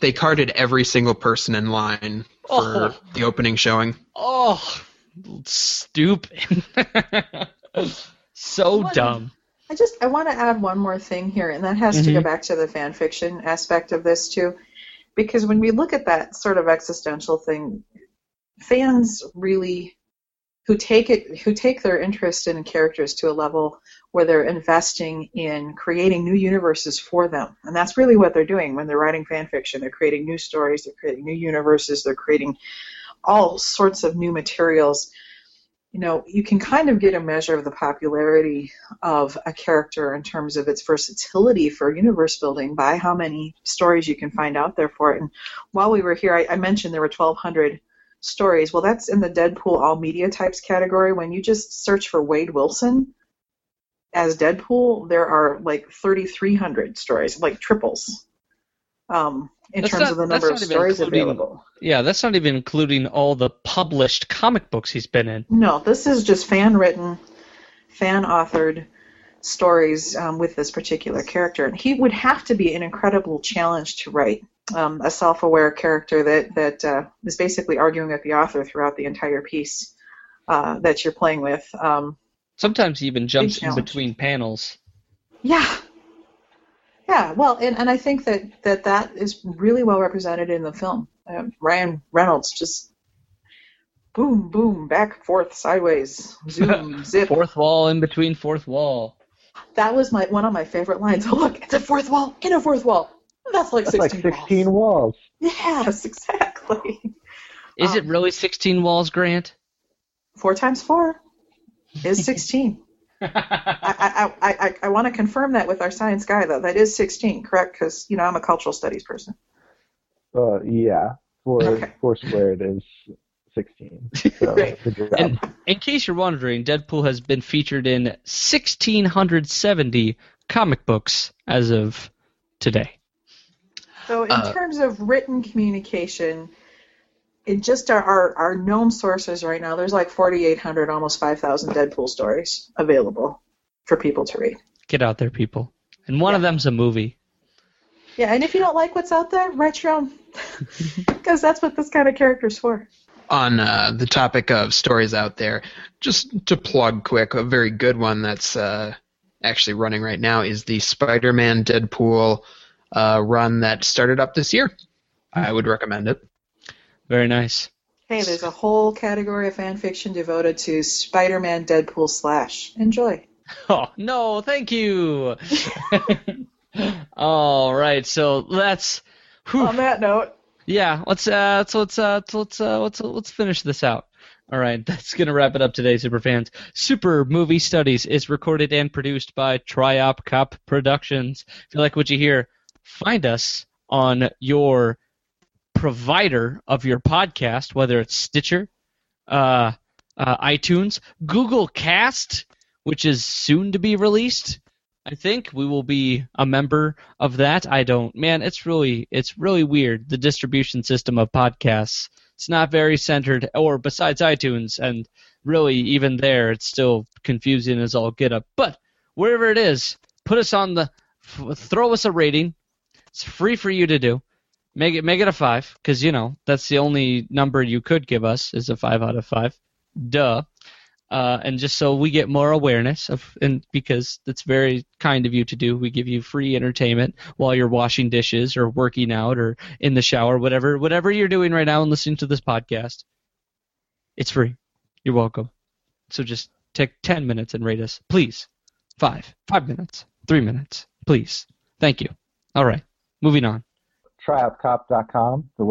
They carded every single person in line for Oh. the opening showing. Oh, stupid. so What? dumb. I just I want to add one more thing here, and that has to go Mhm. back to the fan fiction aspect of this too, because when we look at that sort of existential thing, fans really who take it who take their interest in characters to a level where they're investing in creating new universes for them, and that's really what they're doing when they're writing fan fiction. They're creating new stories, they're creating new universes, they're creating all sorts of new materials. You know, you can kind of get a measure of the popularity of a character in terms of its versatility for universe building by how many stories you can find out there for it. And while we were here, I, I mentioned there were 1,200 stories. Well, that's in the Deadpool all media types category. When you just search for Wade Wilson as Deadpool, there are like 3,300 stories, like triples, um, in That's terms not- of the number of stories available. Yeah, that's not even including all the published comic books he's been in. No, this is just fan written, fan authored stories um, with this particular character. And he would have to be an incredible challenge to write. Um, a self aware character that, that uh, is basically arguing with the author throughout the entire piece uh, that you're playing with. Um, Sometimes he even jumps in between panels. yeah. Yeah, well, and, and I think that, that that is really well represented in the film. Um, Ryan Reynolds just boom, boom, back, forth, sideways, zoom, zip. Fourth wall in between fourth wall. That was my one of my favorite lines. Oh look, it's a fourth wall in a fourth wall. That's like That's like 16 16 walls. walls. Yes, exactly. Is it Um, really 16 walls, Grant? Four times four is 16. I, I, I, I, I want to confirm that with our science guy, though. That is 16, correct? Because, you know, I'm a cultural studies person. Uh, yeah. Four, Okay. four squared is 16. So, Great. good job. And in case you're wondering, Deadpool has been featured in 1,670 comic books as of today. So, in Uh, terms of written communication, in just our, our, our known sources right now, there's like 4,800, almost 5,000 Deadpool stories available for people to read. Get out there, people. And one of them's a movie. Yeah, and if you don't like what's out there, write your own. Because that's what this kind of character's for. on uh, the topic of stories out there, just to plug quick, a very good one that's uh, actually running right now is the Spider-Man Deadpool uh, run that started up this year. I would recommend it. Very nice. Hey, there's a whole category of fan fiction devoted to Spider-Man Deadpool slash. Enjoy. Oh no, thank you. All right, so let's. whew. On that note, Yeah, let's uh, let's let's uh, let's uh, let's let's finish this out. All right, that's gonna wrap it up today, super fans. Super Movie Studies is recorded and produced by Triop Cop Productions. If you like what you hear, find us on your provider of your podcast, whether it's Stitcher, uh, uh, iTunes, Google Cast, which is soon to be released. I think we will be a member of that. I don't. Man, it's really it's really weird the distribution system of podcasts. It's not very centered or besides iTunes and really even there it's still confusing as all get up. But wherever it is, put us on the throw us a rating. It's free for you to do. Make it make it a 5 cuz you know, that's the only number you could give us is a 5 out of 5. Duh uh, and just so we get more awareness of, and because it's very kind of you to do, we give you free entertainment while you're washing dishes or working out or in the shower, whatever, whatever you're doing right now and listening to this podcast. It's free. You're welcome. So just take ten minutes and rate us, please. Five, five minutes, three minutes, please. Thank you. All right, moving on. tryoutcop.com. The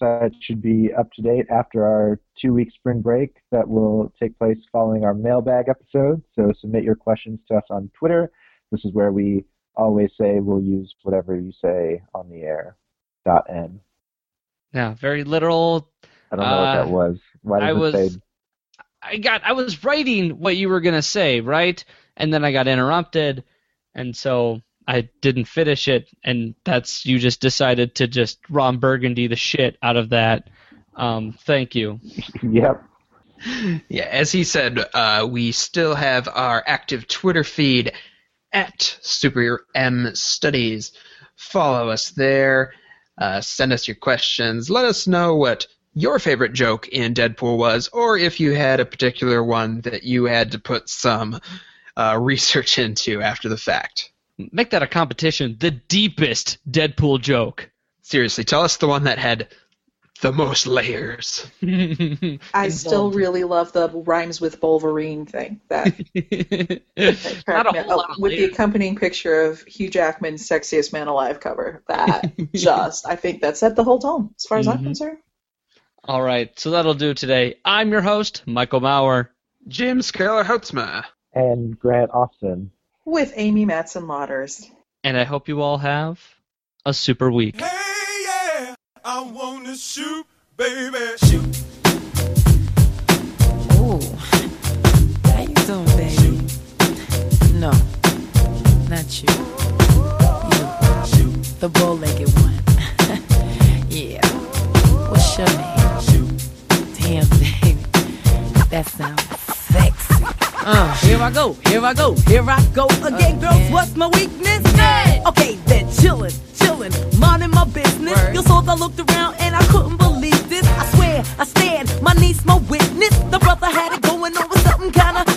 website should be up to date after our two week spring break that will take place following our mailbag episode. So submit your questions to us on Twitter. This is where we always say we'll use whatever you say on the air. Dot N. Yeah, very literal. I don't know what Uh, that was. Why does I was say I got I was writing what you were gonna say, right? And then I got interrupted, and so I didn't finish it, and that's you just decided to just Ron Burgundy the shit out of that. Um, thank you. Yep. Yeah, as he said, uh, we still have our active Twitter feed at Super M Studies. Follow us there. Uh, send us your questions. Let us know what your favorite joke in Deadpool was, or if you had a particular one that you had to put some uh, research into after the fact. Make that a competition. The deepest Deadpool joke. Seriously, tell us the one that had the most layers. I still really love the rhymes with Wolverine thing. That, that Not a cracked me whole lot of with the accompanying picture of Hugh Jackman's sexiest man alive cover. That just, I think that set the whole tone, as far as I'm Mhm. concerned. All right, so that'll do today. I'm your host, Michael Maurer. Jim Scalar Houtzma. And Grant Austin. With Amy Matson Lauders. and I hope you all have a super week. Hey, yeah, I wanna shoot, baby. Shoot. Ooh. How you doing, baby? No, not you. You, the bow-legged one. yeah. What's your name? Damn, baby. That sounds sexy. Uh, here I go, here I go, here I go again, girls. What's my weakness? Hey. Okay, then chillin', chillin', Mindin' my business. Yo Salt, I looked around and I couldn't believe this. I swear, I stand, my niece, my witness. The brother had it going on with something kinda.